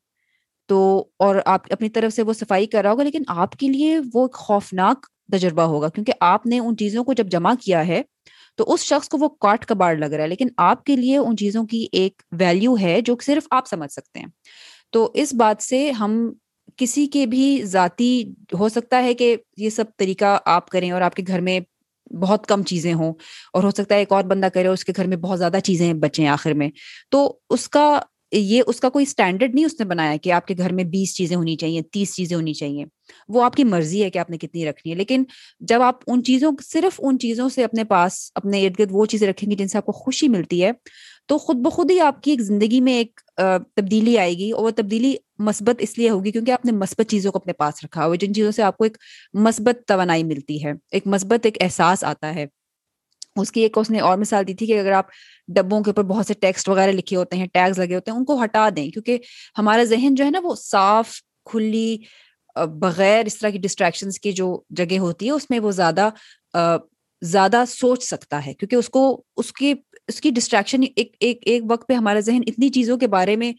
[SPEAKER 1] تو اور آپ اپنی طرف سے وہ صفائی کر رہا ہوگا، لیکن آپ کے لیے وہ ایک خوفناک تجربہ ہوگا، کیونکہ آپ نے ان چیزوں کو جب جمع کیا ہے، تو اس شخص کو وہ کاٹ کباڑ لگ رہا ہے، لیکن آپ کے لیے ان چیزوں کی ایک ویلیو ہے جو صرف آپ سمجھ سکتے ہیں۔ تو اس بات سے ہم کسی کے بھی ذاتی، ہو سکتا ہے کہ یہ سب طریقہ آپ کریں اور آپ کے گھر میں بہت کم چیزیں ہوں اور ہو سکتا ہے ایک اور بندہ کرے اس کے گھر میں بہت زیادہ چیزیں بچیں آخر میں۔ تو اس کا، یہ اس کا کوئی اسٹینڈرڈ نہیں اس نے بنایا کہ آپ کے گھر میں بیس چیزیں ہونی چاہیے، تیس چیزیں ہونی چاہیے۔ وہ آپ کی مرضی ہے کہ آپ نے کتنی رکھنی ہے، لیکن جب آپ ان چیزوں، صرف ان چیزوں سے اپنے پاس، اپنے ارد گرد وہ چیزیں رکھیں گی جن سے آپ کو خوشی ملتی ہے تو خود بخود ہی آپ کی ایک زندگی میں ایک تبدیلی آئے گی اور وہ تبدیلی مثبت اس لیے ہوگی کیونکہ آپ نے مثبت چیزوں کو اپنے پاس رکھا ہوا جن چیزوں سے آپ کو ایک مثبت توانائی ملتی ہے، ایک مثبت ایک احساس آتا ہے۔ اس کی ایک، اس نے اور مثال دی تھی کہ اگر آپ ڈبوں کے اوپر بہت سے ٹیکسٹ وغیرہ لکھے ہوتے ہیں، ٹیگز لگے ہوتے ہیں، ان کو ہٹا دیں کیونکہ ہمارا ذہن جو ہے نا وہ صاف، کھلی بغیر اس طرح کی ڈسٹریکشنس کی جو جگہ ہوتی ہے، اس میں وہ زیادہ زیادہ سوچ سکتا ہے کیونکہ اس کو، اس کی اس کی ڈسٹریکشن ایک ایک ایک وقت پہ ہمارا ذہن اتنی چیزوں کے بارے میں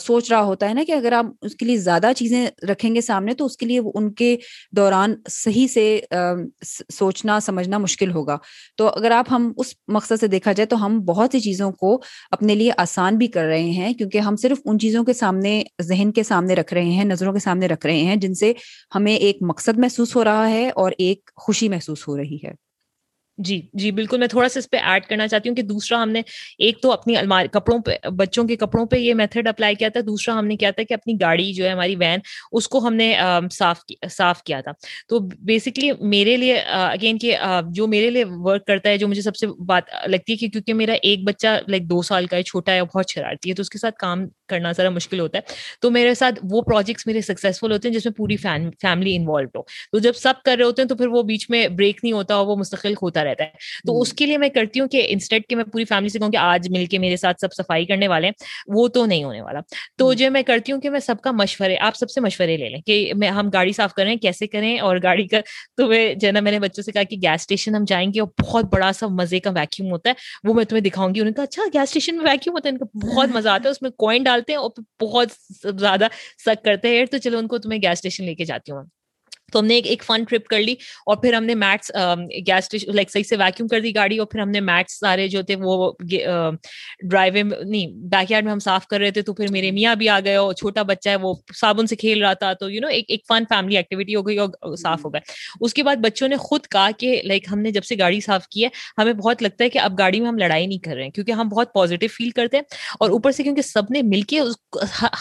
[SPEAKER 1] سوچ رہا ہوتا ہے نا کہ اگر آپ اس کے لیے زیادہ چیزیں رکھیں گے سامنے تو اس کے لیے ان کے دوران صحیح سے سوچنا، سمجھنا مشکل ہوگا۔ تو اگر آپ ہم اس مقصد سے دیکھا جائے تو ہم بہت سی چیزوں کو اپنے لیے آسان بھی کر رہے ہیں کیونکہ ہم صرف ان چیزوں کے سامنے، ذہن کے سامنے رکھ رہے ہیں، نظروں کے سامنے رکھ رہے ہیں جن سے ہمیں ایک مقصد محسوس ہو رہا ہے اور ایک خوشی محسوس ہو رہی ہے۔
[SPEAKER 2] جی جی بالکل، میں تھوڑا سا اس پہ ایڈ کرنا چاہتی ہوں کہ دوسرا ہم نے ایک تو اپنی المار کپڑوں پہ، بچوں کے کپڑوں پہ یہ میتھڈ اپلائی کیا تھا، دوسرا ہم نے کیا تھا کہ اپنی گاڑی جو ہے، ہماری وین اس کو ہم نے صاف صاف کیا تھا۔ تو بیسکلی میرے لیے اگین کہ جو میرے لیے ورک کرتا ہے، جو مجھے سب سے بات لگتی ہے کہ کیونکہ میرا ایک بچہ لائک دو سال کا ہے، چھوٹا ہے، بہت شرارتی ہے، تو اس کے ساتھ کام کرنا ذرا مشکل ہوتا ہے۔ تو میرے ساتھ وہ پروجیکٹس میرے سکسیزفل ہوتے ہیں جس میں پوری فیملی انوالو ہو۔ تو جب سب کر رہے ہوتے ہیں تو پھر وہ بیچ میں بریک نہیں ہوتا اور وہ مستقل ہوتا رہتا ہے۔ تو اس کے لیے میں کرتی ہوں کہ انسٹیٹ کے میں پوری فیملی سے کہوں کہ آج مل کے میرے ساتھ سب صفائی کرنے والے ہیں وہ تو نہیں ہونے والا۔ تو جو میں کرتی ہوں کہ میں سب کا مشورے آپ سب سے مشورے لے لیں کہ میں ہم گاڑی صاف کریں کیسے کریں؟ اور گاڑی کا تو میں جو ہے نا میں نے بچوں سے کہا کہ گیس اسٹیشن ہم جائیں گے اور بہت بڑا سا مزے کا ویکیوم ہوتا ہے۔ وہ میں تمہیں دکھاؤں گی انہوں نے کہا اچھا گیس اسٹیشن میں ویکیوم ہوتا ہے ان کا بہت مزہ آتا ہے اس میں کوائن نکالتے ہیں اور بہت زیادہ سک کرتے ہیں۔ تو چلو ان کو تمہیں گیس اسٹیشن لے کے جاتی ہوں۔ تو ہم نے ایک فن ٹرپ کر لی اور پھر ہم نے میٹس گیس لائک صحیح سے ویکیوم کر دی گاڑی اور پھر ہم نے میٹس سارے جو تھے وہ ڈرائیو نہیں بیک یارڈ میں ہم صاف کر رہے تھے تو پھر میرے میاں بھی آ گئے اور چھوٹا بچہ ہے وہ صابن سے کھیل رہا تھا تو یو نو ایک فن فیملی ایکٹیویٹی ہو گئی اور صاف ہو گئے۔ اس کے بعد بچوں نے خود کہا کہ لائک ہم نے جب سے گاڑی صاف کی ہے ہمیں بہت لگتا ہے کہ اب گاڑی میں ہم لڑائی نہیں کر رہے ہیں کیونکہ ہم بہت پازیٹیو فیل کرتے ہیں اور اوپر سے کیونکہ سب نے مل کے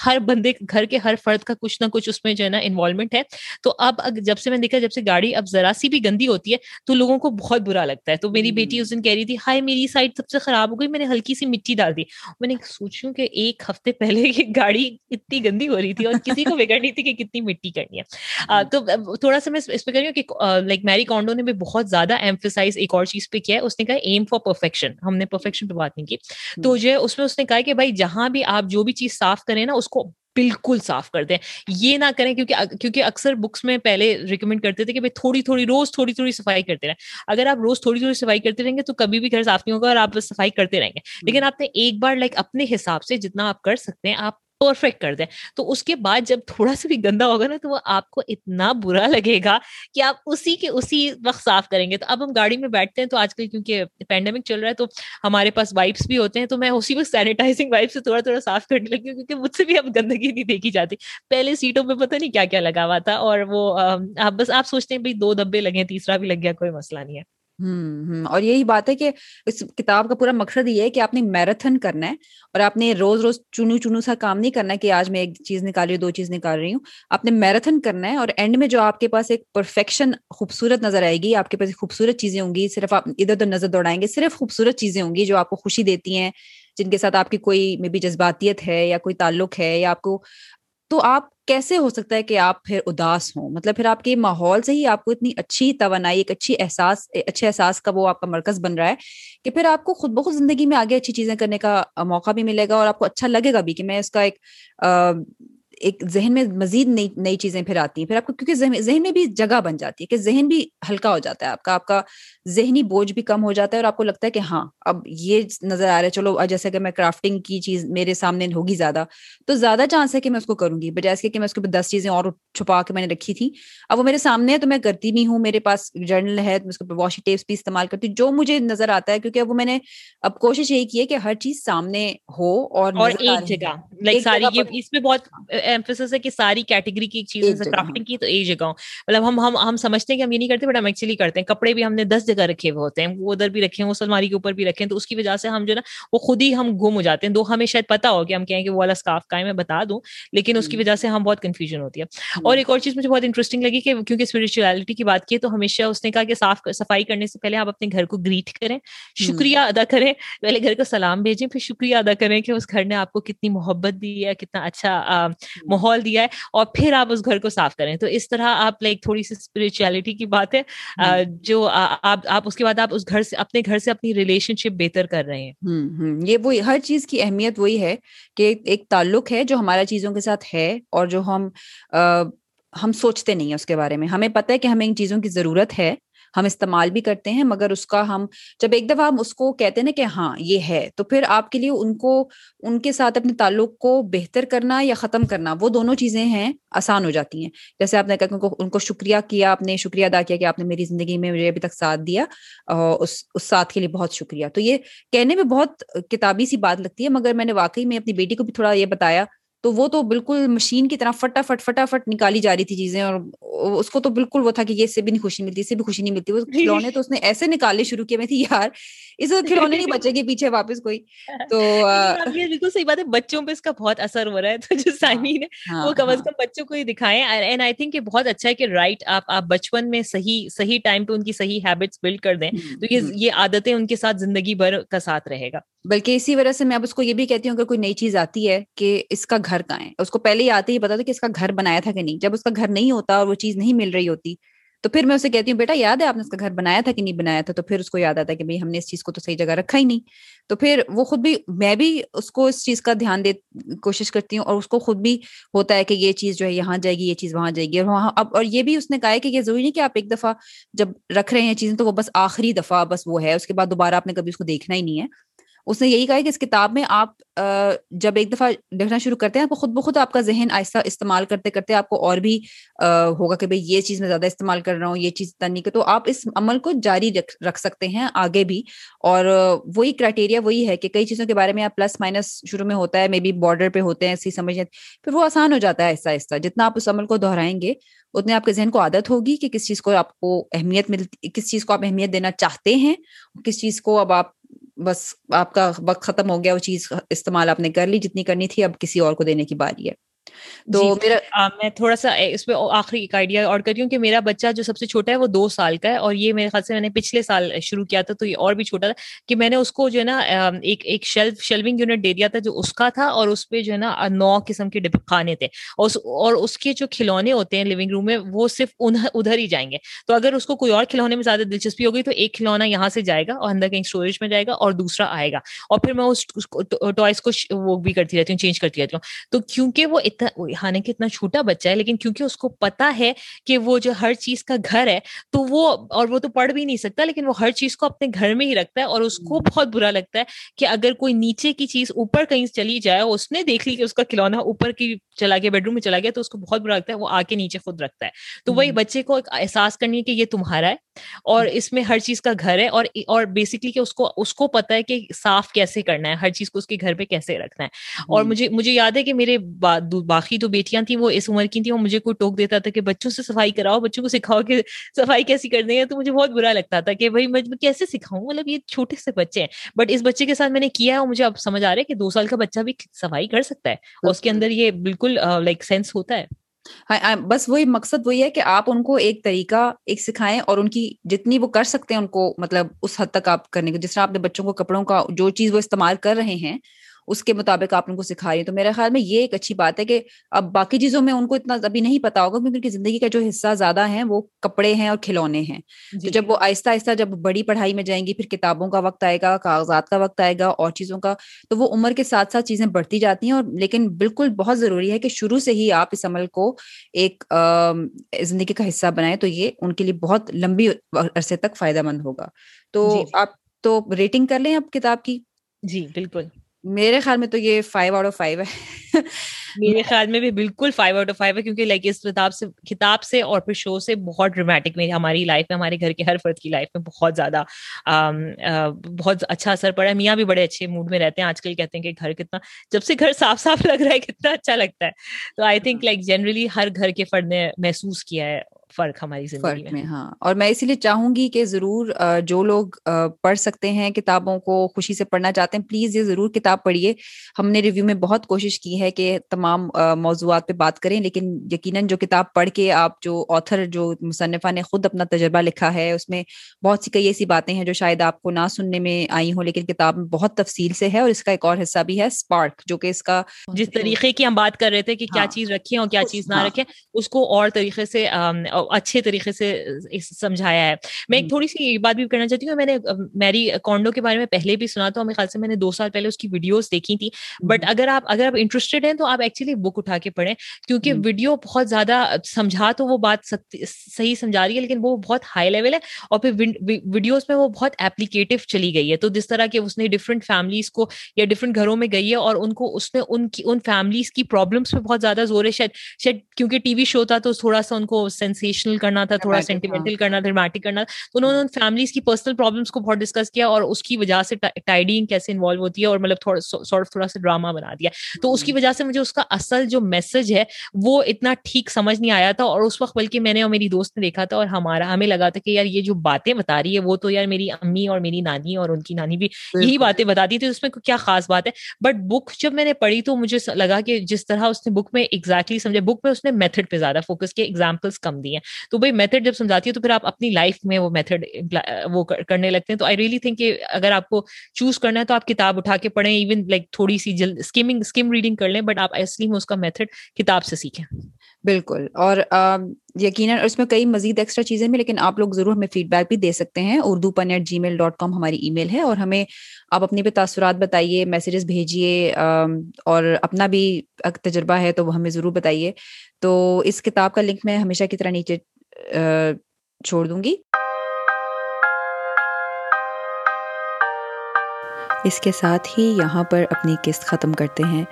[SPEAKER 2] ہر بندے گھر کے ہر فرد کا کچھ نہ کچھ اس میں جو ہے نا انوالومنٹ ہے۔ تو اب جب سے میں دیکھا جب سے گاڑی اب ذرا سی بھی گندی ہوتی ہے تو لوگوں کو بہت برا لگتا ہے۔ تو میری بیٹی اس دن کہہ رہی تھی ہائی میری سائڈ سب سے خراب ہو گئی میں نے ہلکی سی مٹی ڈال دی۔ میں نے سوچ رہی ہوں کہ ایک ہفتے پہلے یہ گاڑی اتنی گندی ہو رہی تھی اور کسی کو بگڑ نہیں تھی کہ کتنی مٹی کرنی ہے۔ تو تھوڑا سا میں اس پہ کر رہی ہوں کہ لائک میری کانڈو نے بھی بہت زیادہ ایمفیسائز ایک اور چیز پہ کیا ہے۔ اس نے کہا ایم فار پرفیکشن ہم نے پرفیکشن پہ بات نہیں کی۔ تو جو ہے اس میں اس نے کہا کہ بھائی جہاں بھی آپ جو بھی چیز صاف کریں نا اس کو بالکل صاف کر دیں۔ یہ نہ کریں کیونکہ کیونکہ اکثر بکس میں پہلے ریکمینڈ کرتے تھے کہ بھائی تھوڑی تھوڑی روز تھوڑی تھوڑی صفائی کرتے رہیں۔ اگر آپ روز تھوڑی تھوڑی صفائی کرتے رہیں گے تو کبھی بھی گھر صاف نہیں ہوگا اور آپ صفائی کرتے رہیں گے۔ لیکن آپ نے ایک بار لائک اپنے حساب سے جتنا آپ کر سکتے ہیں آپ پرفیکٹ کر دیں۔ تو اس کے بعد جب تھوڑا سا بھی گندا ہوگا نا، تو وہ آپ کو اتنا برا لگے گا کہ آپ اسی کے اسی وقت صاف کریں گے۔ تو اب ہم گاڑی میں بیٹھتے ہیں تو آج کل کیونکہ پینڈیمک چل رہا ہے، تو ہمارے پاس وائپس بھی ہوتے ہیں۔ تو میں اسی وقت سینیٹائزنگ وائپ سے تھوڑا تھوڑا صاف کرنے لگی ہوں کیونکہ مجھ سے بھی اب گندگی نہیں دیکھی جاتی۔ پہلے سیٹوں پہ پتہ نہیں کیا کیا لگا ہوا تھا اور وہ آپ بس آپ سوچتے ہیں بھائی دو دبے لگے تیسرا بھی لگ گیا، کوئی مسئلہ نہیں ہے۔
[SPEAKER 1] ہوں اور یہی بات ہے کہ اس کتاب کا پورا مقصد یہ ہے کہ آپ نے میراتھن کرنا ہے اور آپ نے روز روز چنو چنو سا کام نہیں کرنا ہے کہ آج میں ایک چیز نکال رہی ہوں دو چیز نکال رہی ہوں۔ آپ نے میراتھن کرنا ہے اور اینڈ میں جو آپ کے پاس ایک پرفیکشن خوبصورت نظر آئے گی، آپ کے پاس خوبصورت چیزیں ہوں گی، صرف آپ ادھر ادھر نظر دوڑائیں گے، صرف خوبصورت چیزیں ہوں گی جو آپ کو خوشی دیتی ہیں، جن کے ساتھ آپ کی کوئی میں بھی جذباتیت ہے یا کوئی تعلق ہے یا آپ کو تو آپ کیسے ہو سکتا ہے کہ آپ پھر اداس ہوں؟ مطلب پھر آپ کے ماحول سے ہی آپ کو اتنی اچھی توانائی، ایک اچھی احساس، اچھے احساس کا وہ آپ کا مرکز بن رہا ہے کہ پھر آپ کو خود بخود زندگی میں آگے اچھی چیزیں کرنے کا موقع بھی ملے گا اور آپ کو اچھا لگے گا بھی کہ میں اس کا ایک ایک ذہن میں مزید نئی نئی چیزیں پھر آتی ہیں۔ پھر آپ کو کیونکہ ذہن میں بھی جگہ بن جاتی ہے کہ ذہن بھی ہلکا ہو جاتا ہے آپ کا آپ کا ذہنی بوجھ بھی کم ہو جاتا ہے اور آپ کو لگتا ہے کہ ہاں اب یہ نظر آ رہا ہے چلو جیسے کہ میں کرافٹنگ کی چیز میرے سامنے ہوگی زیادہ تو زیادہ چانس ہے کہ میں اس کو کروں گی۔ بجائے اس کے کہ میں اس کے دس چیزیں اور چھپا کے میں نے رکھی تھی اب وہ میرے سامنے ہے تو میں کرتی بھی ہوں میرے پاس جرنل ہے اس کے واشنگ ٹیپس بھی استعمال کرتی ہوں۔ جو مجھے نظر آتا ہے کیونکہ اب وہ میں نے اب کوشش یہی کی ہے کہ ہر چیز سامنے ہو اور
[SPEAKER 2] ایک جگہ لائک ساری اس میں بہت ایمفیسس ہے کہ ساری کیٹیگری کی چیز کرافٹنگ کی تو ایک جگہ مطلب ہم ہم ہم سمجھتے ہیں کہ ہم یہ نہیں کرتے بٹ ہم ایکچولی کرتے ہیں۔ کپڑے بھی ہم نے دس جگہ رکھے ہوئے ہوتے ہیں وہ ادھر بھی رکھے ہیں وہ سلماری کے اوپر بھی رکھے ہیں تو اس کی وجہ سے ہم جو نا وہ خود ہی ہم گم ہو جاتے ہیں۔ دو ہمیں شاید پتا ہو کہ ہم کہیں کہ وہ والا اسکاف کا ہے میں بتا دوں لیکن اس کی وجہ سے ہم بہت کنفیوژن ہوتی ہے۔ اور ایک اور چیز مجھے بہت انٹرسٹنگ لگی کہ کیونکہ اسپرچولیٹی کی بات کی تو ہمیشہ اس نے کہا کہ صاف صفائی کرنے سے پہلے آپ اپنے گھر کو گریٹ کریں شکریہ ادا کریں پہلے گھر کو سلام بھیجیں پھر شکریہ ادا کریں کہ اس گھر نے آپ کو کتنی محبت دی ہے کتنا اچھا ماحول دیا ہے اور پھر آپ اس گھر کو صاف کریں۔ تو اس طرح آپ لائک تھوڑی سی اسپرچولیٹی کی بات ہے جو آپ آپ اس کے بعد آپ اس گھر سے اپنے گھر سے اپنی ریلیشن شپ بہتر کر رہے ہیں۔
[SPEAKER 1] یہ وہی ہر چیز کی اہمیت وہی ہے کہ ایک تعلق ہے جو ہمارا چیزوں کے ساتھ ہے اور جو ہم ہم سوچتے نہیں ہیں اس کے بارے میں۔ ہمیں پتہ ہے کہ ہمیں ان چیزوں کی ضرورت ہے۔ ہم استعمال بھی کرتے ہیں، مگر اس کا ہم، جب ایک دفعہ ہم اس کو کہتے ہیں نا کہ ہاں یہ ہے، تو پھر آپ کے لیے ان کو، ان کے ساتھ اپنے تعلق کو بہتر کرنا یا ختم کرنا، وہ دونوں چیزیں ہیں، آسان ہو جاتی ہیں۔ جیسے آپ نے کہا ان کو شکریہ کیا، آپ نے شکریہ ادا کیا کہ آپ نے میری زندگی میں مجھے ابھی تک ساتھ دیا اس اس ساتھ کے لیے بہت شکریہ۔ تو یہ کہنے میں بہت کتابی سی بات لگتی ہے، مگر میں نے واقعی میں اپنی بیٹی کو بھی تھوڑا یہ بتایا تو وہ تو بالکل مشین کی طرح فٹافٹ فٹافٹ نکالی جا رہی تھی چیزیں اور اس کو تو بالکل وہ تھا کہ یہ اس سے بھی نہیں خوشی ملتی اس سے بھی خوشی نہیں ملتی۔ وہ کھلونے تو اس نے ایسے نکالنے شروع کیے میں تھی یار اس کو کھلونے نہیں بچے گے پیچھے واپس کوئی۔ تو [LAUGHS]
[SPEAKER 2] بالکل صحیح بات ہے بچوں پہ اس کا بہت اثر ہو رہا ہے۔ تو جو سائمین ہے ہاں، وہ کم از ہاں۔ کم بچوں کو ہی دکھائیں۔ اینڈ آئی تھنک یہ بہت اچھا ہے کہ رائٹ آپ آپ بچپن میں صحیح صحیح ٹائم پہ ان کی صحیح ہیبٹس بلڈ کر دیں تو یہ یہ عادتیں ان کے ساتھ زندگی بھر کا ساتھ رہے گا۔
[SPEAKER 1] بلکہ اسی وجہ سے میں اب اس کو یہ بھی کہتی ہوں کہ کوئی نئی چیز آتی ہے کہ اس کا گھر کہاں ہے۔ اس کو پہلے ہی آتے ہی پتا تھا کہ اس کا گھر بنایا تھا کہ نہیں۔ جب اس کا گھر نہیں ہوتا اور وہ چیز نہیں مل رہی ہوتی، تو پھر میں اسے کہتی ہوں، بیٹا، یاد ہے آپ نے اس کا گھر بنایا تھا کہ نہیں بنایا تھا؟ تو پھر اس کو یاد آتا ہے کہ بھائی ہم نے اس چیز کو تو صحیح جگہ رکھا ہی نہیں۔ تو پھر وہ خود بھی، میں بھی اس کو اس چیز کا دھیان دے، کوشش کرتی ہوں اور اس کو خود بھی ہوتا ہے کہ یہ چیز جو ہے یہاں جائے گی، یہ چیز وہاں جائے گی۔ اور وہاں، اب، اور یہ بھی اس نے کہا ہے کہ یہ ضروری نہیں کہ آپ ایک دفعہ جب رکھ رہے ہیں چیزیں تو وہ بس آخری دفعہ بس وہ ہے۔ اس کے بعد دوبارہ آپ نے کبھی اس کو دیکھنا ہی نہیں ہے۔ اس نے یہی کہا کہ اس کتاب میں آپ جب ایک دفعہ لکھنا شروع کرتے ہیں تو خود بخود آپ کا ذہن آہستہ استعمال کرتے کرتے آپ کو اور بھی ہوگا کہ بھائی یہ چیز میں زیادہ استعمال کر رہا ہوں، یہ چیز تنی کہ تو آپ اس عمل کو جاری رکھ سکتے ہیں آگے بھی۔ اور وہی کرائٹیریا وہی ہے کہ کئی چیزوں کے بارے میں آپ پلس مائنس شروع میں ہوتا ہے مے بی بارڈر پہ ہوتے ہیں ایسی سمجھ پھر وہ آسان ہو جاتا ہے آہستہ آہستہ۔ جتنا آپ اس عمل کو دہرائیں گے، اتنے آپ کے ذہن کو عادت ہوگی کہ کس چیز کو آپ کو اہمیت ملتی، کس چیز کو آپ اہمیت دینا چاہتے ہیں، کس چیز کو اب آپ بس آپ کا وقت ختم ہو گیا، وہ چیز استعمال آپ نے کر لی، جتنی کرنی تھی، اب کسی اور کو دینے کی باری ہے۔
[SPEAKER 2] تو جی، میرا میں تھوڑا سا اس پہ آخری ایک آئیڈیا اور کر رہی ہوں کہ میرا بچہ جو سب سے چھوٹا ہے وہ دو سال کا ہے اور یہ میرے خیال سے میں نے پچھلے سال شروع کیا تھا تو یہ اور بھی چھوٹا تھا کہ میں نے اس کو جو ہے نا ایک ایک شیلف شیلونگ یونٹ دے دیا تھا جو اس کا تھا اور اس پہ جو ہے نا نو قسم کے کھانے تھے اور اس کے جو کھلونے ہوتے ہیں لیونگ روم میں وہ صرف ادھر ہی جائیں گے۔ تو اگر اس کو کوئی اور کھلونے میں زیادہ دلچسپی ہوگی تو ایک کھلونا یہاں سے جائے گا اور اندر کہیں اسٹوریج میں جائے گا اور دوسرا آئے گا اور پھر میں اس ٹوائس کو وہ بھی کرتی رہتی ہوں چینج کرتی رہتی ہوں۔ تو کیونکہ وہ اتنا اتنا چھوٹا بچہ ہے لیکن کیونکہ اس کو پتا ہے کہ وہ جو ہر چیز کا گھر ہے تو وہ اور وہ تو پڑھ بھی نہیں سکتا لیکن وہ ہر چیز کو اپنے گھر میں ہی رکھتا ہے اور اس کو بہت برا لگتا ہے کہ اگر کوئی نیچے کی چیز اوپر کہیں چلی جائے اس نے دیکھ لی کہ اس کا کھلونا اوپر کی چلا گیا بیڈ روم میں چلا گیا تو اس کو بہت برا لگتا ہے وہ آ کے نیچے خود رکھتا ہے۔ تو وہی بچے کو احساس کرنی ہے کہ یہ تمہارا ہے اور اس میں ہر چیز کا گھر ہے اور اور بیسکلی کہ اس کو اس کو پتا ہے کہ صاف کیسے کرنا ہے ہر چیز کو اس کے گھر پہ کیسے رکھنا ہے۔ اور مجھے مجھے یاد ہے کہ میرے باقی دو بیٹیاں تھیں وہ اس عمر کی تھیں وہ مجھے کوئی ٹوک دیتا تھا کہ بچوں سے صفائی کراؤ بچوں کو سکھاؤ کہ صفائی کیسی کرنی ہے تو مجھے بہت برا لگتا تھا کہ بھائی میں کیسے سکھاؤں؟ مطلب یہ چھوٹے سے بچے ہیں۔ بٹ اس بچے کے ساتھ میں نے کیا ہے اور مجھے اب سمجھ آ رہا ہے کہ دو سال کا بچہ بھی صفائی کر سکتا ہے۔ اور اس کے اندر یہ بالکل لائک سینس ہوتا ہے۔
[SPEAKER 1] ہاں، ہاں، بس وہی مقصد وہی ہے کہ آپ ان کو ایک طریقہ ایک سکھائیں اور ان کی جتنی وہ کر سکتے ہیں ان کو مطلب اس حد تک آپ کرنے کو جس طرح آپ نے بچوں کو کپڑوں کا جو چیز وہ استعمال کر رہے ہیں اس کے مطابق آپ ان کو سکھا رہی ہیں۔ تو میرے خیال میں یہ ایک اچھی بات ہے کہ اب باقی چیزوں میں ان کو اتنا ابھی نہیں پتا ہوگا کیونکہ ان کی زندگی کا جو حصہ زیادہ ہیں وہ کپڑے ہیں اور کھلونے ہیں۔ جی تو جب وہ آہستہ آہستہ جب بڑی پڑھائی میں جائیں گی پھر کتابوں کا وقت آئے گا کاغذات کا وقت آئے گا اور چیزوں کا تو وہ عمر کے ساتھ ساتھ چیزیں بڑھتی جاتی ہیں اور لیکن بالکل بہت ضروری ہے کہ شروع سے ہی آپ اس عمل کو ایک زندگی کا حصہ بنائیں تو یہ ان کے لیے بہت لمبی عرصے تک فائدہ مند ہوگا۔ تو جی، جی۔ آپ تو ریٹنگ کر لیں اب کتاب کی؟
[SPEAKER 2] جی بالکل۔
[SPEAKER 1] میرے خیال میں تو یہ فائیو آؤٹ آف فائیو ہے۔
[SPEAKER 2] میرے خیال میں بھی بالکل فائیو آؤٹ آف فائیو ہے کیونکہ لائک اس کتاب سے کتاب سے اور پھر شو سے بہت ڈرامیٹک میں ہماری لائف میں ہمارے گھر کے ہر فرد کی لائف میں بہت زیادہ بہت اچھا اثر پڑا ہے۔ میاں بھی بڑے اچھے موڈ میں رہتے ہیں۔ آج کل کہتے ہیں کہ گھر کتنا جب سے گھر صاف صاف لگ رہا ہے کتنا اچھا لگتا ہے۔ تو آئی تھنک لائک جنرلی ہر گھر کے فرد نے محسوس کیا ہے۔ فرق ہماری زندگی میں
[SPEAKER 1] ہاں اور میں اسی لیے چاہوں گی کہ ضرور جو لوگ پڑھ سکتے ہیں کتابوں کو خوشی سے پڑھنا چاہتے ہیں پلیز یہ ضرور کتاب پڑھیے ہم نے ریویو میں بہت کوشش کی ہے کہ تمام موضوعات پہ بات کریں لیکن یقیناً جو کتاب پڑھ کے آپ جو آتھر جو مصنفہ نے خود اپنا تجربہ لکھا ہے اس میں بہت سی کئی ایسی باتیں ہیں جو شاید آپ کو نہ سننے میں آئی ہوں لیکن کتاب میں بہت تفصیل سے ہے اور اس کا ایک اور حصہ بھی ہے اسپارک جو کہ اس کا
[SPEAKER 2] جس طریقے کی ہم بات کر رہے تھے کہ کیا ہاں۔ چیز رکھیں اور کیا چیز نہ ہاں۔ رکھیں اس کو اور طریقے سے اچھے طریقے سے سمجھایا ہے۔ میں ایک تھوڑی سی بات بھی کرنا چاہتی ہوں۔ میں نے میری کونڈو کے بارے میں پہلے بھی سنا تو میرے خیال سے میں نے دو سال پہلے اس کی ویڈیوز دیکھی تھی۔ بٹ اگر آپ اگر آپ انٹرسٹیڈ ہیں تو آپ ایکچولی بک اٹھا کے پڑھیں۔ کیونکہ ویڈیو بہت زیادہ سمجھا تو وہ بات صحیح سمجھا رہی ہے لیکن وہ بہت ہائی لیول ہے اور پھر ویڈیوز میں وہ بہت اپلیکیٹو چلی گئی ہے۔ تو جس طرح کہ اس نے ڈفرنٹ فیملیز کو یا ڈفرنٹ گھروں میں گئی ہے اور ان کو اس نے ان کی ان فیملیز کی پرابلمس پہ بہت زیادہ زور ہے۔ شاید شاید کیونکہ ٹی وی شو تھا تو تھوڑا سا ان کو سینسیشنل کرنا تھا تھوڑا سینٹیمنٹل کرنا ڈرامیٹک کرنا تو انہوں نے فیملیز کی پرسنل پرابلمس کو بہت ڈسکس کیا اور اس کی وجہ سے ٹائڈنگ کیسے انوالو ہوتی ہے اور مطلب تھوڑا تھوڑا سا ڈراما بنا دیا تو اس کی وجہ سے مجھے اس کا اصل جو میسج ہے وہ اتنا ٹھیک سمجھ نہیں آیا تھا اور اس وقت بلکہ میں نے اور میری دوست نے دیکھا تھا اور ہمارا ہمیں لگا تھا کہ یار یہ جو باتیں بتا رہی ہے وہ تو یار میری امی اور میری نانی اور ان کی نانی بھی یہی باتیں بتاتی تھی اس میں کیا خاص بات ہے بٹ بک جب میں نے پڑھی تو مجھے لگا کہ جس طرح اس نے بک میں ایگزیکٹلی سمجھے بک میں اس نے میتھڈ پہ زیادہ فوکس کیا ایگزامپلس کم ہیں۔ تو بھائی میتھڈ جب سمجھاتی ہے تو پھر آپ اپنی لائف میں وہ میتھڈ وہ کرنے لگتے ہیں۔ تو آئی ریئلی تھنک کہ اگر آپ کو چوز کرنا ہے تو آپ کتاب اٹھا کے پڑھیں ایون لائک تھوڑی سی جلد اسکیمنگ اسکیم ریڈنگ کر لیں بٹ آپ اصلی میں اس کا میتھڈ کتاب سے سیکھیں۔
[SPEAKER 1] بالکل۔ اور یقیناً اس میں کئی مزید ایکسٹرا چیزیں بھی، لیکن آپ لوگ ضرور ہمیں فیڈ بیک بھی دے سکتے ہیں۔ اردو پن at Gmail dot com ہماری ای میل ہے اور ہمیں آپ اپنی بھی تاثرات بتائیے میسیجز بھیجیے اور اپنا بھی تجربہ ہے تو وہ ہمیں ضرور بتائیے۔ تو اس کتاب کا لنک میں ہمیشہ کی طرح نیچے چھوڑ دوں گی۔ اس کے ساتھ ہی یہاں پر اپنی قسط ختم کرتے ہیں۔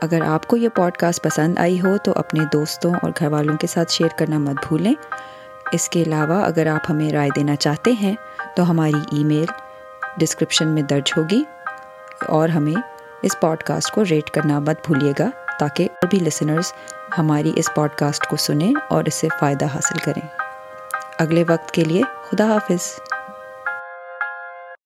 [SPEAKER 1] اگر آپ کو یہ پوڈ کاسٹ پسند آئی ہو تو اپنے دوستوں اور گھر والوں کے ساتھ شیئر کرنا مت بھولیں۔ اس کے علاوہ اگر آپ ہمیں رائے دینا چاہتے ہیں تو ہماری ای میل ڈسکرپشن میں درج ہوگی اور ہمیں اس پوڈ کاسٹ کو ریٹ کرنا مت بھولیے گا تاکہ اور بھی لسنرز ہماری اس پوڈ کاسٹ کو سنیں اور اس سے فائدہ حاصل کریں۔ اگلے وقت کے لیے خدا حافظ۔